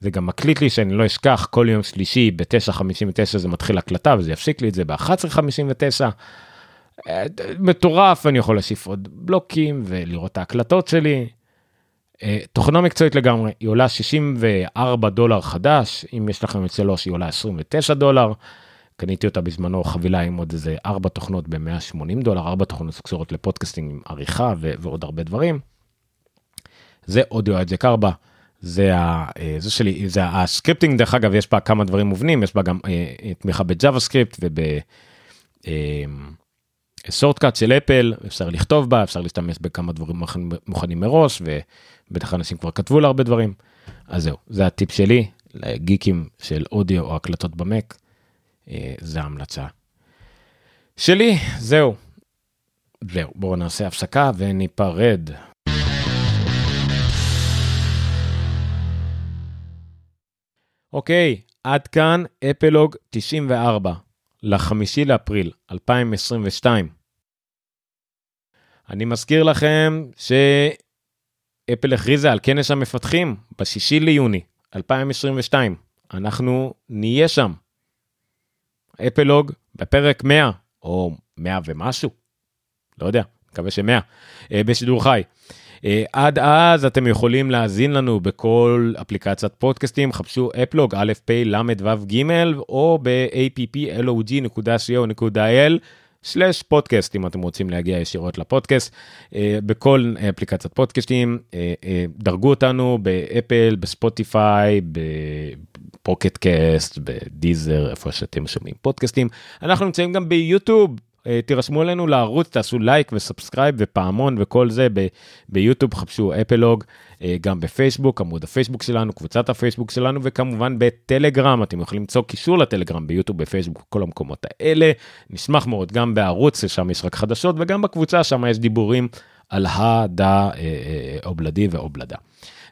[SPEAKER 1] זה גם מקליט לי שאני לא אשכח כל יום שלישי ב-9:59 זה מתחיל הקלטה וזה יפסיק לי את זה ב-11:59. מטורף אני יכול להוסיף עוד בלוקים ולראות את ההקלטות שלי. אה, תוכנה מקצועית לגמרי היא עולה 64 דולר חדש אם יש לכם את שלוש היא עולה 29 דולר. קניתי אותה בזמנו חבילה עם עוד איזה ארבע תוכנות ב-180 דולר, ארבע תוכנות שקשורות ל-podcasting עם עריכה ו- ועוד הרבה דברים. זה Audio Hijack 4, זה, ה, אה, זה שלי, זה ה-scripting דרך אגב יש בה כמה דברים מובנים, יש בה גם אה, אה תמיכה ב-JavaScript וב... אה, של אפל, אפשר לכתוב בה, אפשר להשתמש בכמה דברים מוכנים מראש, ובטח אנשים כבר כתבו לה הרבה דברים. אז זהו, זה הטיפ שלי לגיקים של אודיו או הקלטות במק. אה, זה המלצה שלי, זהו. זהו, בואו נעשה הפסקה וניפרד. אוקיי, עד כאן אפלוג 94, לחמישי לאפריל 2022. אני מזכיר לכם אפל הכריזה על כנס המפתחים בשישי ליוני 2022. אנחנו נהיה שם. אפלוג בפרק 100 או 100 ומשהו, לא יודע, מקווה ש-100, אה, בשידור חי. אה, עד אז אתם יכולים להאזין לנו בכל אפליקציית פודקאסטים, חפשו אפלוג א' פ' ל' ו' ג' או ב-applog.co.il. slash פודקאסט אם אתם רוצים להגיע ישירות לפודקאסט. אה, בכל אפליקציית פודקאסטים דרגו אותנו באפל בספוטיפיי ב-Pocket Casts ב-Deezer איפה שאתם שומעים פודקאסטים. אנחנו נמצאים גם ביוטיוב. אה, תירשמו אלינו לערוץ, תעשו לייק ו-subscribe ופעמון וכל זה ביוטיוב, חפשו אפלוג, אה, גם בפייסבוק, עמוד הפייסבוק שלנו, קבוצת הפייסבוק שלנו, וכמובן בטלגרם, אתם יכולים למצוא קישור לטלגרם ביוטיוב, בפייסבוק, כל המקומות האלה. נשמח מאוד גם בערוץ, ששם יש רק חדשות, וגם בקבוצה, שם יש דיבורים על הדה אה, אובלדי ואובלדה.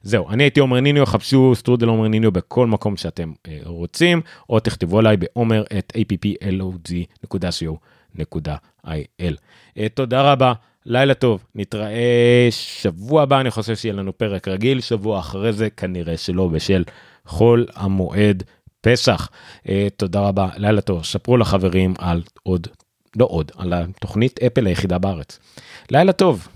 [SPEAKER 1] זהו, אני הייתי עומר ניניו, חפשו סטרודל עומר ניניו בכל מקום שאתם רוצים, או תכתבו עליי בעומר את applog.co. www.il. אה, תודה רבה, לילה טוב, נתראה שבוע הבא, אני חושב שיהיה לנו פרק רגיל, שבוע אחרי זה כנראה שלא בשל חול המועד פסח. אה, תודה רבה, לילה טוב, שפרו לחברים על עוד, לא עוד, על התוכנית אפל היחידה בארץ. לילה טוב.